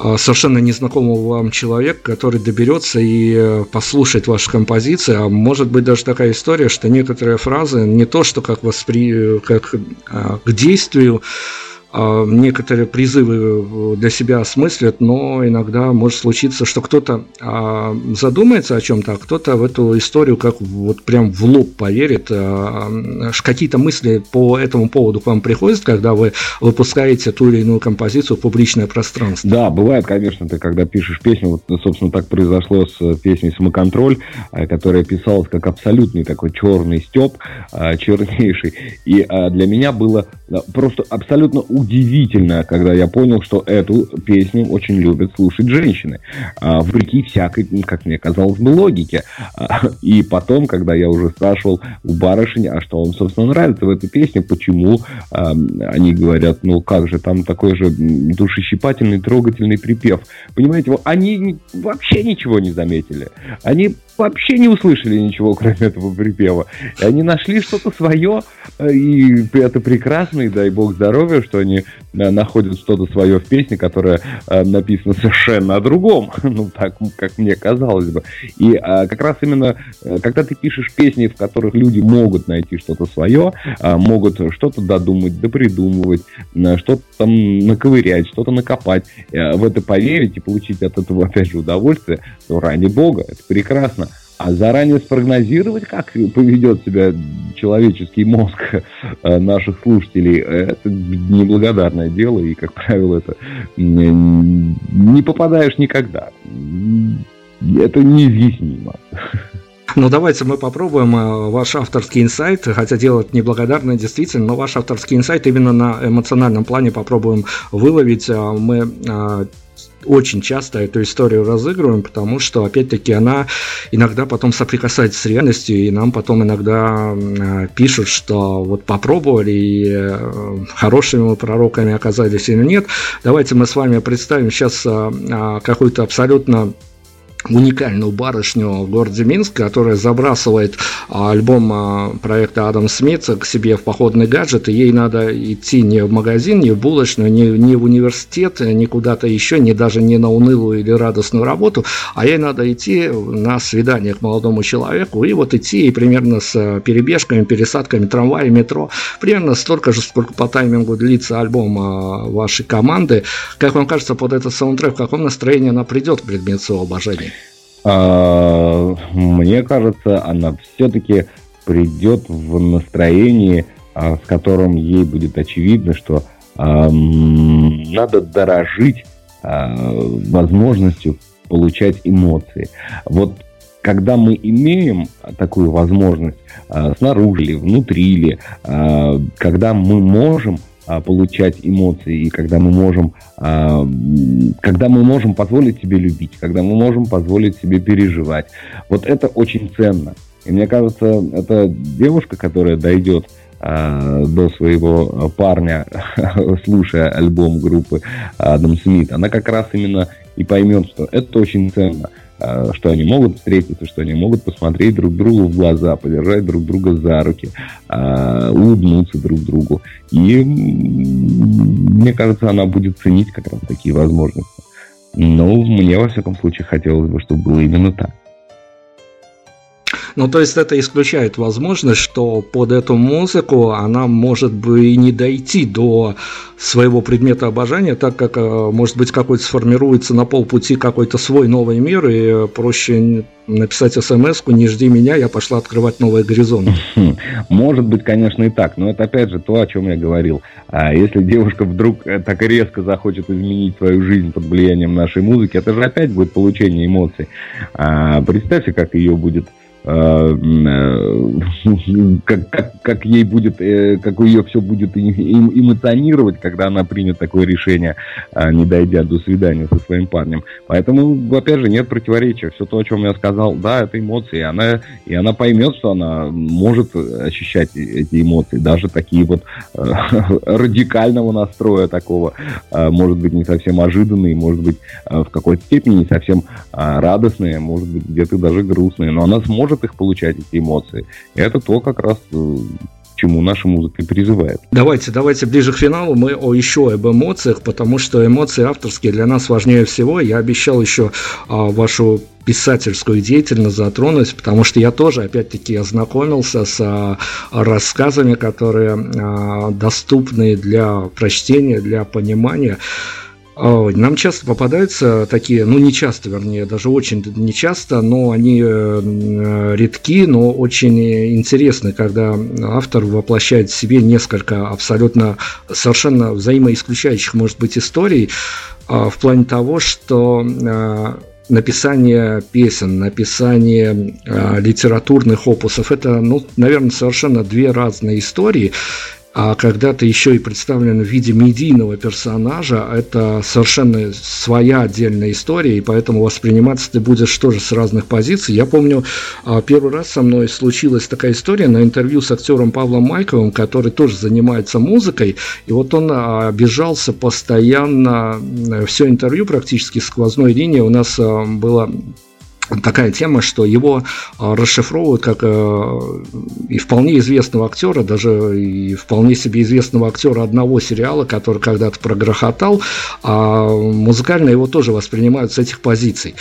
э, совершенно незнакомого вам человека, который доберется и э, послушает ваши композиции, а может быть даже такая история, что некоторые фразы не то, что как воспри... как а, к действию э, некоторые призывы для себя осмыслят, но иногда может случиться, что кто-то э, задумается о чем-то, а кто-то в эту историю как вот прям в лоб поверит. Э, какие-то мысли по этому поводу к вам приходят, когда вы выпускаете ту или иную композицию в публичное пространство? Да, бывает, конечно, ты когда пишешь песню, вот, собственно, так произошло с песней «Самоконтроль», которая писалась как абсолютный такой черный степ, чернейший. И для меня было просто абсолютно удивительно, когда я понял, что эту песню очень любят слушать женщины. Вопреки всякой, как мне казалось бы, логике. И потом, когда я уже спрашивал у барышень, а что вам, собственно, нравится в этой песне, почему они говорят, ну как же, там такой же душещипательный, трогательный припев. Понимаете, они вообще ничего не заметили. Они вообще не услышали ничего, кроме этого припева. И они нашли что-то свое, э, и это прекрасно, и дай бог здоровья, что они э, находят что-то свое в песне, которая э, написана совершенно о другом, ну, так, как мне казалось бы. И как раз именно, когда ты пишешь песни, в которых люди могут найти что-то свое, могут что-то додумать, допридумывать, что-то там наковырять, что-то накопать, в это поверить и получить от этого, опять же, удовольствие, то ради бога, это прекрасно. А заранее спрогнозировать, как поведет себя человеческий мозг э, наших слушателей, это неблагодарное дело, и, как правило, это не попадаешь никогда. Это неизъяснимо. Ну, давайте мы попробуем э, ваш авторский инсайт, хотя делать неблагодарное действительно, но ваш авторский инсайт именно на эмоциональном плане попробуем выловить. А мы очень часто эту историю разыгрываем, потому что, опять-таки, она иногда потом соприкасается с реальностью, и нам потом иногда э, пишут, что вот попробовали, и э, хорошими мы пророками оказались или нет. Давайте мы с вами представим сейчас э, какую-то абсолютно уникальную барышню в городе Минск, которая забрасывает а, альбом а, проекта Адам Смит к себе в походный гаджет, и ей надо идти не в магазин, не в булочную, не, не в университет, не куда-то еще, не даже не на унылую или радостную работу, а ей надо идти на свидание к молодому человеку, и вот идти и примерно с перебежками, пересадками трамвая, метро, примерно столько же, сколько по таймингу длится альбом а, вашей команды. Как вам кажется, под этот саундтрек, в каком настроении она придет к предмету своего обожания? А, мне кажется, она все-таки придет в настроении, а, с которым ей будет очевидно, что надо дорожить а, возможностью получать эмоции. Вот когда мы имеем такую возможность снаружи или внутри, или когда мы можем а, получать эмоции, и когда мы можем, а, когда мы можем позволить себе любить, когда мы можем позволить себе переживать. Вот это очень ценно. И мне кажется, это девушка, которая дойдет а, до своего парня, слушая альбом группы Адам Смит, она как раз именно и поймет, что это очень ценно. Э, что они могут встретиться, что они могут посмотреть друг другу в глаза, подержать друг друга за руки, э, улыбнуться друг другу. И мне кажется, она будет ценить как раз такие возможности. Но мне, во всяком случае, хотелось бы, чтобы было именно так. Ну, то есть это исключает возможность, что под эту музыку она может бы и не дойти до своего предмета обожания, так как, э, может быть, какой-то сформируется на полпути какой-то свой новый мир, и проще написать смс не жди меня, я пошла открывать новые горизонты. Может быть, конечно, и так, но это опять же то, о чем я говорил. А если девушка вдруг э, так резко захочет изменить свою жизнь под влиянием нашей музыки, это же опять будет получение эмоций. А представьте, как ее будет как, как, как ей будет, э, как ее все будет эмоционировать, когда она примет такое решение, а не дойдя до свидания со своим парнем. Поэтому, опять же, нет противоречия. Все то, о чем я сказал, да, это эмоции. И она, и она поймет, что она может ощущать эти эмоции, даже такие вот э, радикального настроя такого, может быть, не совсем ожиданные, может быть, в какой-то степени не совсем радостные, может быть, где-то даже грустные, но она сможет может их получать, эти эмоции. И это то как раз, э, чему наша музыка призывает. Давайте, давайте ближе к финалу мы о еще об эмоциях, потому что эмоции авторские для нас важнее всего. Я обещал еще а, вашу писательскую деятельность затронуть, потому что я тоже, опять-таки, ознакомился с а, рассказами, которые а, доступны для прочтения, для понимания. Нам часто попадаются такие, ну не часто, вернее, даже очень не часто, но они э, редки, но очень интересны, когда автор воплощает в себе несколько абсолютно совершенно взаимоисключающих, может быть, историй в плане того, что э, написание песен, написание э, литературных опусов, это, ну, наверное, совершенно две разные истории а когда ты еще и представлен в виде медийного персонажа, это совершенно своя отдельная история, и поэтому восприниматься ты будешь тоже с разных позиций. Я помню, а, первый раз со мной случилась такая история на интервью с актером Павлом Майковым, который тоже занимается музыкой, и вот он а, обижался постоянно, все интервью практически сквозной линии у нас а, было такая тема, что его а, расшифровывают как э, и вполне известного актера, даже и вполне себе известного актера одного сериала, который когда-то прогрохотал, а музыкально его тоже воспринимают с этих позиций.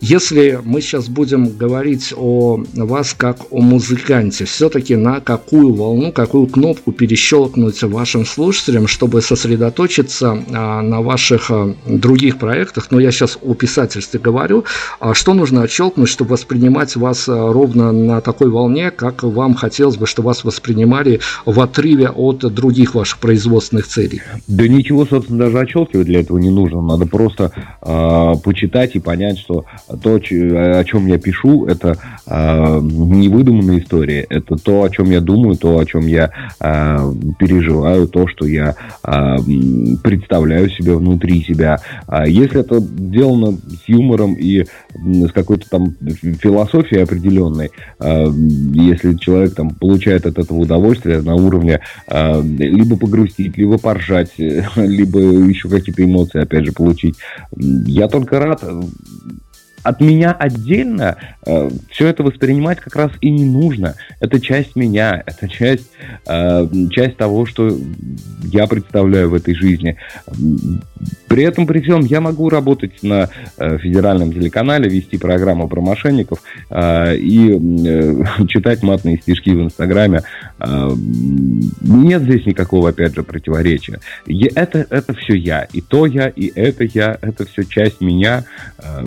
Если мы сейчас будем говорить о вас как о музыканте, все-таки на какую волну, какую кнопку перещелкнуть вашим слушателям, чтобы сосредоточиться а, на ваших а, других проектах, но я сейчас о писательстве говорю, а что нужно отщелкнуть, чтобы воспринимать вас ровно на такой волне, как вам хотелось бы, чтобы вас воспринимали в отрыве от других ваших производственных целей? Да ничего, собственно, даже отщелкивать для этого не нужно. Надо просто э, почитать и понять, что то, о чем я пишу, это э, не выдуманная история, это то, о чем я думаю, то, о чем я э, переживаю, то, что я э, представляю себе внутри себя. А если это сделано с юмором и с какой-то там философией определенной, э, если человек там получает от этого удовольствие на уровне э, либо погрустить, либо поржать, либо еще какие-то эмоции, опять же, получить, я только рад от меня отдельно э, все это воспринимать как раз и не нужно. Это часть меня, это часть, э, часть того, что я представляю в этой жизни. При этом, при всем, я могу работать на э, федеральном телеканале, вести программу про мошенников э, и э, читать матные стишки в Инстаграме. Э, нет здесь никакого, опять же, противоречия. Я, это, это все я. И то я, и это я, это все часть меня. Э,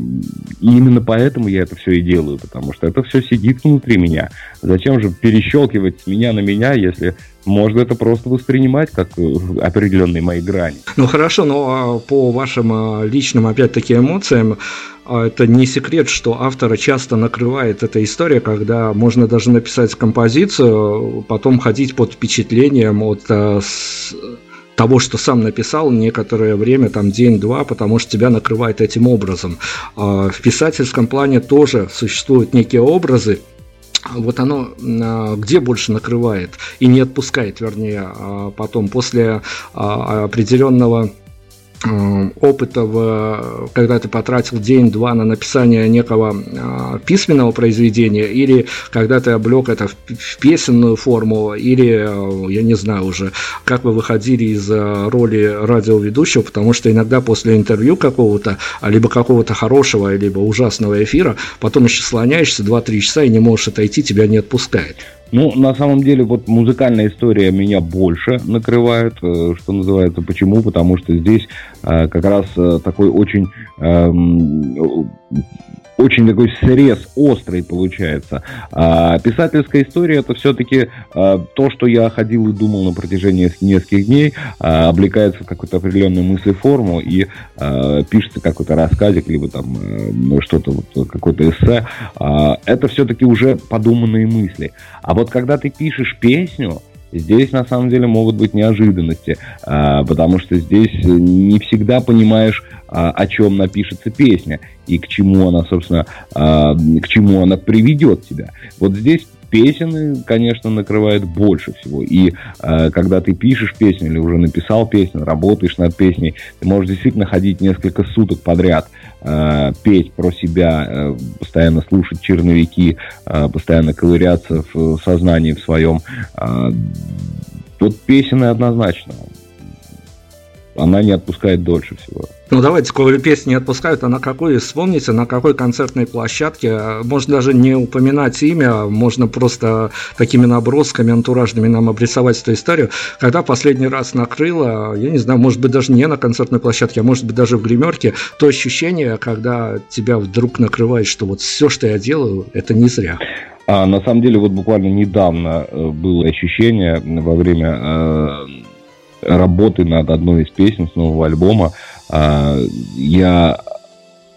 и именно поэтому я это все и делаю, потому что это все сидит внутри меня. Зачем же перещелкивать с меня на меня, если можно это просто воспринимать как э, определенные мои грани. Ну хорошо, но а, по вашим а, личным, опять-таки, эмоциям, а, это не секрет, что автора часто накрывает эта история, когда можно даже написать композицию, потом ходить под впечатлением от того, что сам написал некоторое время, там день-два, потому что тебя накрывает этим образом. А в писательском плане тоже существуют некие образы, вот оно а, где больше накрывает и не отпускает, вернее, а потом после определенного опыта, в, когда ты потратил день-два на написание некого э, письменного произведения, или когда ты облег это в, в песенную форму, или, э, я не знаю уже, как вы выходили из э, роли радиоведущего, потому что иногда после интервью какого-то, либо какого-то хорошего, либо ужасного эфира, потом еще слоняешься 2-3 часа и не можешь отойти, тебя не отпускает. Ну, на самом деле, вот музыкальная история меня больше накрывает, э, что называется. Почему? Потому что здесь э, как раз э, такой очень эм, очень такой срез острый получается. А писательская история это все-таки а, то, что я ходил и думал на протяжении нескольких дней, а, облекается в какую-то определенную мыслеформу и а, пишется какой-то рассказик, либо там а, что-то, вот, какое-то эссе. А, это все-таки уже подуманные мысли. А вот когда ты пишешь песню, Здесь на самом деле могут быть неожиданности, а, потому что здесь не всегда понимаешь, а, о чем напишется песня и к чему она, собственно, а, к чему она приведет тебя. Вот здесь песен, конечно, накрывает больше всего. И э, когда ты пишешь песню или уже написал песню, работаешь над песней, ты можешь действительно ходить несколько суток подряд, э, петь про себя, э, постоянно слушать черновики, э, постоянно ковыряться в сознании в своем. Э, вот песенная однозначно она не отпускает дольше всего. Ну давайте, коли песни отпускают, а на какой, вспомните, на какой концертной площадке, можно даже не упоминать имя, можно просто такими набросками антуражными нам обрисовать эту историю, когда последний раз накрыло, я не знаю, может быть даже не на концертной площадке, а может быть даже в гримерке, то ощущение, когда тебя вдруг накрывает, что вот все, что я делаю, это не зря. А на самом деле вот буквально недавно э, было ощущение во время э, работы над одной из песен с нового альбома, а, я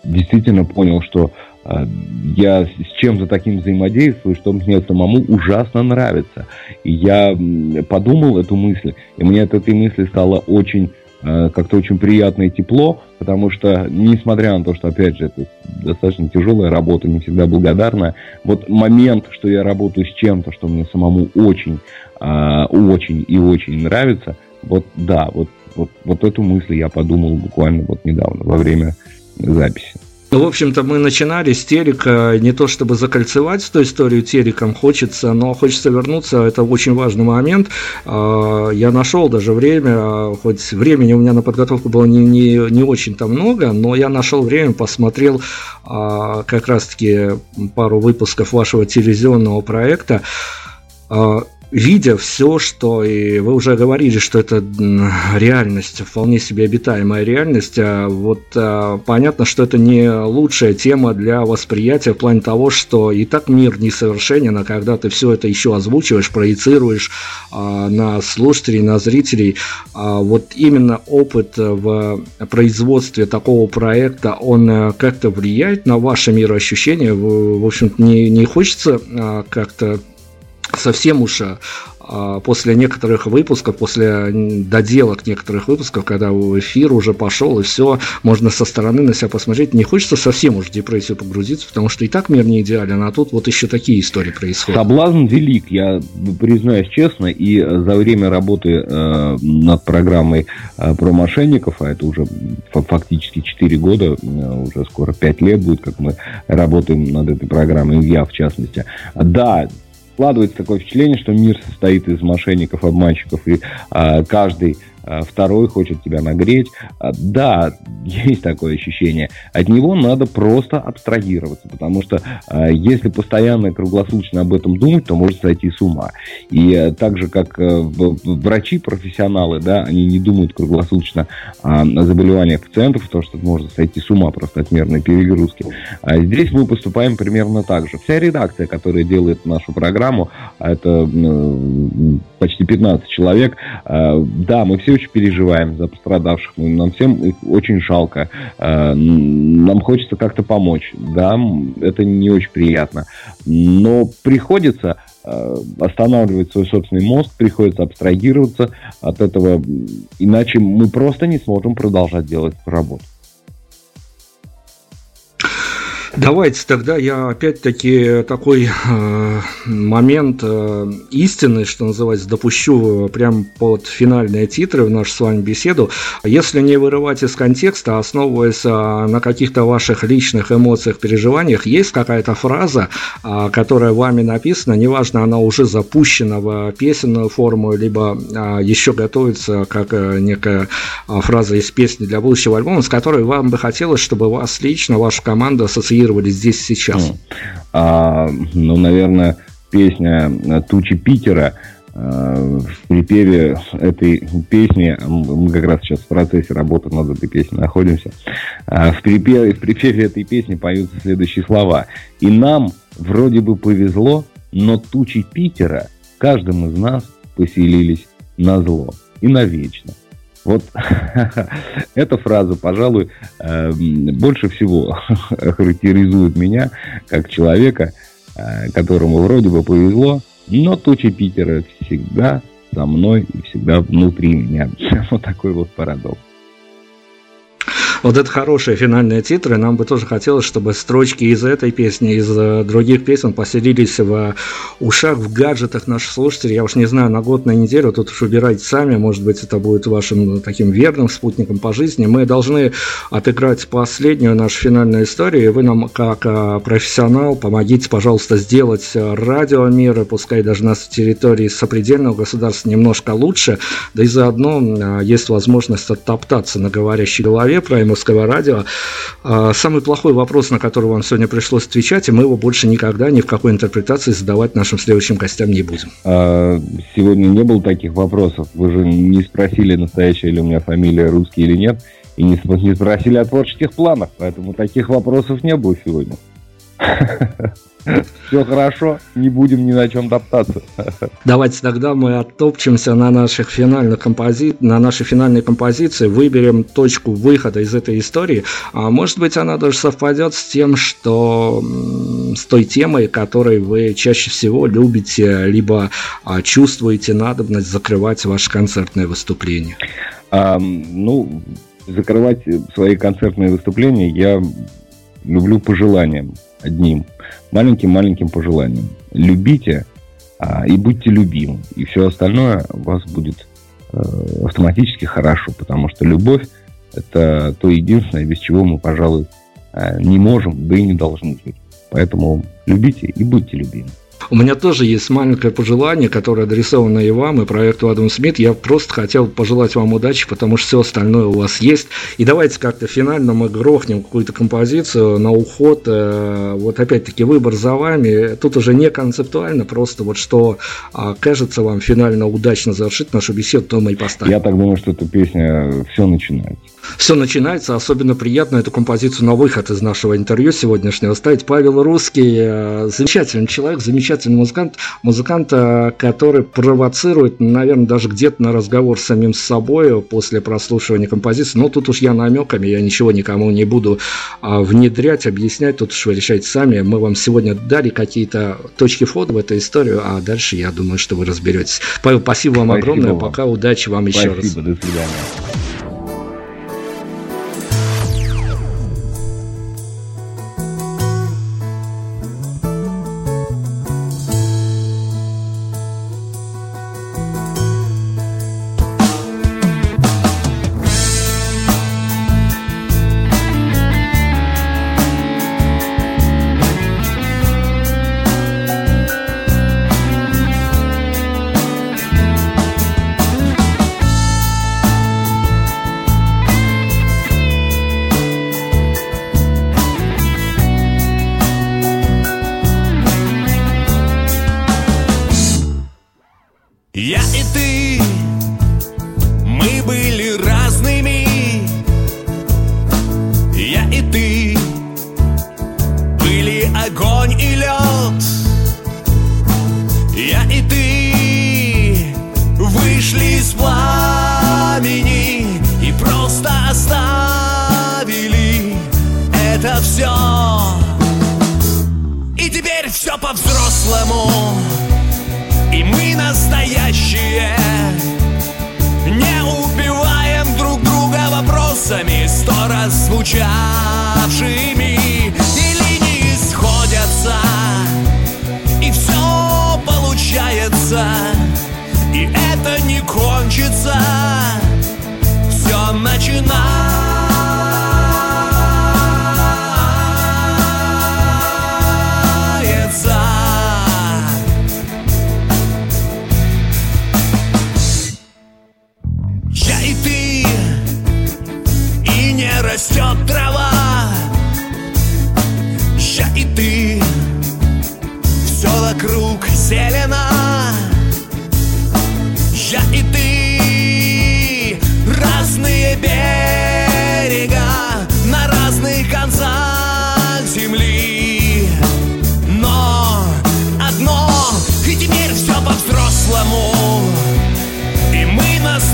действительно понял, что а, я с чем-то таким взаимодействую, что мне самому ужасно нравится. И я подумал эту мысль, и мне от этой мысли стало очень а, как-то очень приятно и тепло, потому что, несмотря на то, что, опять же, это достаточно тяжелая работа, не всегда благодарная, вот момент, что я работаю с чем-то, что мне самому очень, очень и очень нравится, вот да, вот, вот, вот эту мысль я подумал буквально вот недавно, во время записи. Ну, в общем-то, мы начинали с телека, не то чтобы закольцевать эту историю телеком хочется, но хочется вернуться, это очень важный момент. А, я нашел даже время, хоть времени у меня на подготовку было не, не, не очень-то много, но я нашел время, посмотрел а, как раз-таки пару выпусков вашего телевизионного проекта. Видя все, что и вы уже говорили, что это реальность, вполне себе обитаемая реальность, а вот а, понятно, что это не лучшая тема для восприятия в плане того, что и так мир несовершенен, а когда ты все это еще озвучиваешь, проецируешь а, на слушателей, на зрителей, вот именно опыт в производстве такого проекта, он а, как-то влияет на ваше мироощущение, в, общем не, не хочется как-то совсем уж а, после некоторых выпусков, после доделок некоторых выпусков, когда эфир уже пошел и все, можно со стороны на себя посмотреть, не хочется совсем уж в депрессию погрузиться, потому что и так мир не идеален, а тут вот еще такие истории происходят. Соблазн велик, я признаюсь честно, и за время работы э, над программой э, про мошенников, а это уже фактически 4 года, э, уже скоро 5 лет будет, как мы работаем над этой программой, я в частности. Да, складывается такое впечатление, что мир состоит из мошенников, обманщиков, и а, каждый второй хочет тебя нагреть. А, да, есть такое ощущение. От него надо просто абстрагироваться, потому что а, если постоянно круглосуточно об этом думать, то можно сойти с ума. И э, так же, как э, врачи-профессионалы, да, они не думают круглосуточно о заболеваниях пациентов, потому что можно сойти с ума просто от мерной перегрузки. А здесь мы поступаем примерно так же. Вся редакция, которая делает нашу программу, это почти 15 человек, да, мы все очень переживаем за пострадавших, нам всем их очень жалко, э, нам хочется как-то помочь, да, это не очень приятно, но приходится э, останавливать свой собственный мозг, приходится абстрагироваться от этого, иначе мы просто не сможем продолжать делать работу. Давайте тогда я опять-таки такой э, момент э, истины, что называется, допущу прям под финальные титры в нашу с вами беседу. Если не вырывать из контекста, основываясь э, на каких-то ваших личных эмоциях, переживаниях, есть какая-то фраза, э, которая вами написана, неважно, она уже запущена в песенную форму, либо э, еще готовится как э, некая э, фраза из песни для будущего альбома, с которой вам бы хотелось, чтобы вас лично, ваша команда ассоциировала ассоциировали здесь сейчас? А, ну, наверное, песня «Тучи Питера», а, в припеве этой песни, мы как раз сейчас в процессе работы над этой песней находимся, а, в припеве, в припеве этой песни поются следующие слова. «И нам вроде бы повезло, но тучи Питера каждым из нас поселились на зло и навечно». Вот эта фраза, пожалуй, эм, больше всего характеризует меня как человека, э, которому вроде бы повезло, но тучи Питера всегда со мной и всегда внутри меня. Вот такой вот парадокс. Вот это хорошие финальные титры. Нам бы тоже хотелось, чтобы строчки из этой песни, из э, других песен поселились в ушах, в гаджетах наших слушателей. Я уж не знаю, на год, на неделю, тут уж убирайте сами. Может быть, это будет вашим таким верным спутником по жизни. Мы должны отыграть последнюю нашу финальную историю, и вы нам, как э, профессионал, помогите, пожалуйста, сделать радиомиры, пускай даже на территории сопредельного государства немножко лучше, да и заодно э, есть возможность оттоптаться на говорящей голове праймовского радио. А, самый плохой вопрос, на который вам сегодня пришлось отвечать, и мы его больше никогда ни в какой интерпретации задавать нашим следующим гостям не будем. А, сегодня не было таких вопросов. Вы же не спросили, настоящая ли у меня фамилия русский или нет, и не спросили о творческих планах, поэтому таких вопросов не было сегодня. Все хорошо, не будем ни на чем топтаться. Давайте тогда мы оттопчемся на наших финальных компози... на нашей финальной композиции, выберем точку выхода из этой истории. А может быть, она даже совпадет с тем, что с той темой, которой вы чаще всего любите, либо а, чувствуете надобность закрывать ваше концертное выступление. А, ну, закрывать свои концертные выступления я люблю пожеланием одним маленьким-маленьким пожеланием. Любите а, и будьте любимы. И все остальное у вас будет э, автоматически хорошо, потому что любовь это то единственное, без чего мы, пожалуй, э, не можем, да и не должны жить. Поэтому любите и будьте любимы. У меня тоже есть маленькое пожелание, которое адресовано и вам, и проекту Адам Смит. Я просто хотел пожелать вам удачи, потому что все остальное у вас есть. И давайте как-то финально мы грохнем какую-то композицию на уход. Э, вот опять-таки выбор за вами. Тут уже не концептуально, просто вот что а, кажется вам финально удачно завершить нашу беседу, то мы и поставим. Я так думаю, что эта песня «Все начинается». Все начинается. Особенно приятно эту композицию на выход из нашего интервью сегодняшнего ставить. Павел Русский, э, замечательный человек, замечательный музыкант, музыкант, э, который провоцирует, наверное, даже где-то на разговор с самим собой после прослушивания композиции. Но тут уж я намеками, я ничего никому не буду а, внедрять, объяснять, тут уж вы решайте сами. Мы вам сегодня дали какие-то точки входа в эту историю, а дальше я думаю, что вы разберетесь. Павел, спасибо вам спасибо огромное, вам. пока удачи вам спасибо, еще раз. Спасибо, до свидания.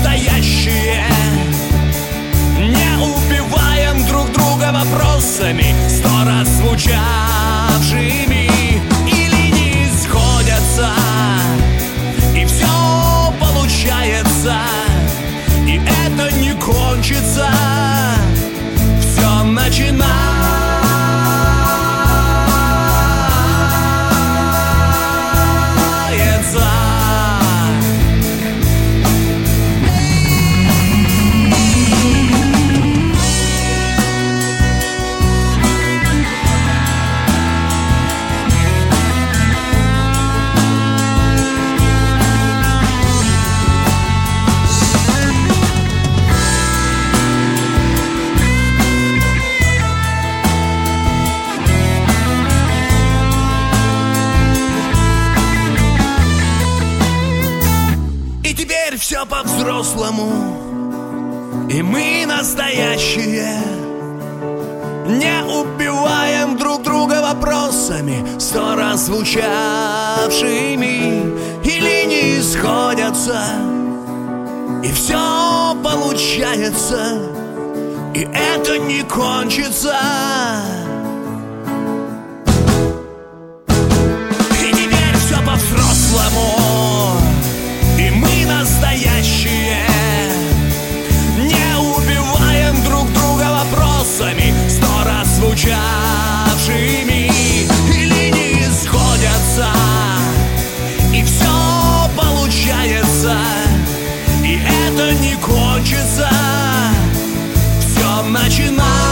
настоящие Не убиваем друг друга вопросами Сто раз звучавшими Или не сходятся. И все получается И это не кончится. Все начинается звучавшими или не сходятся. И все получается, и это не кончится. закончится Все начинается.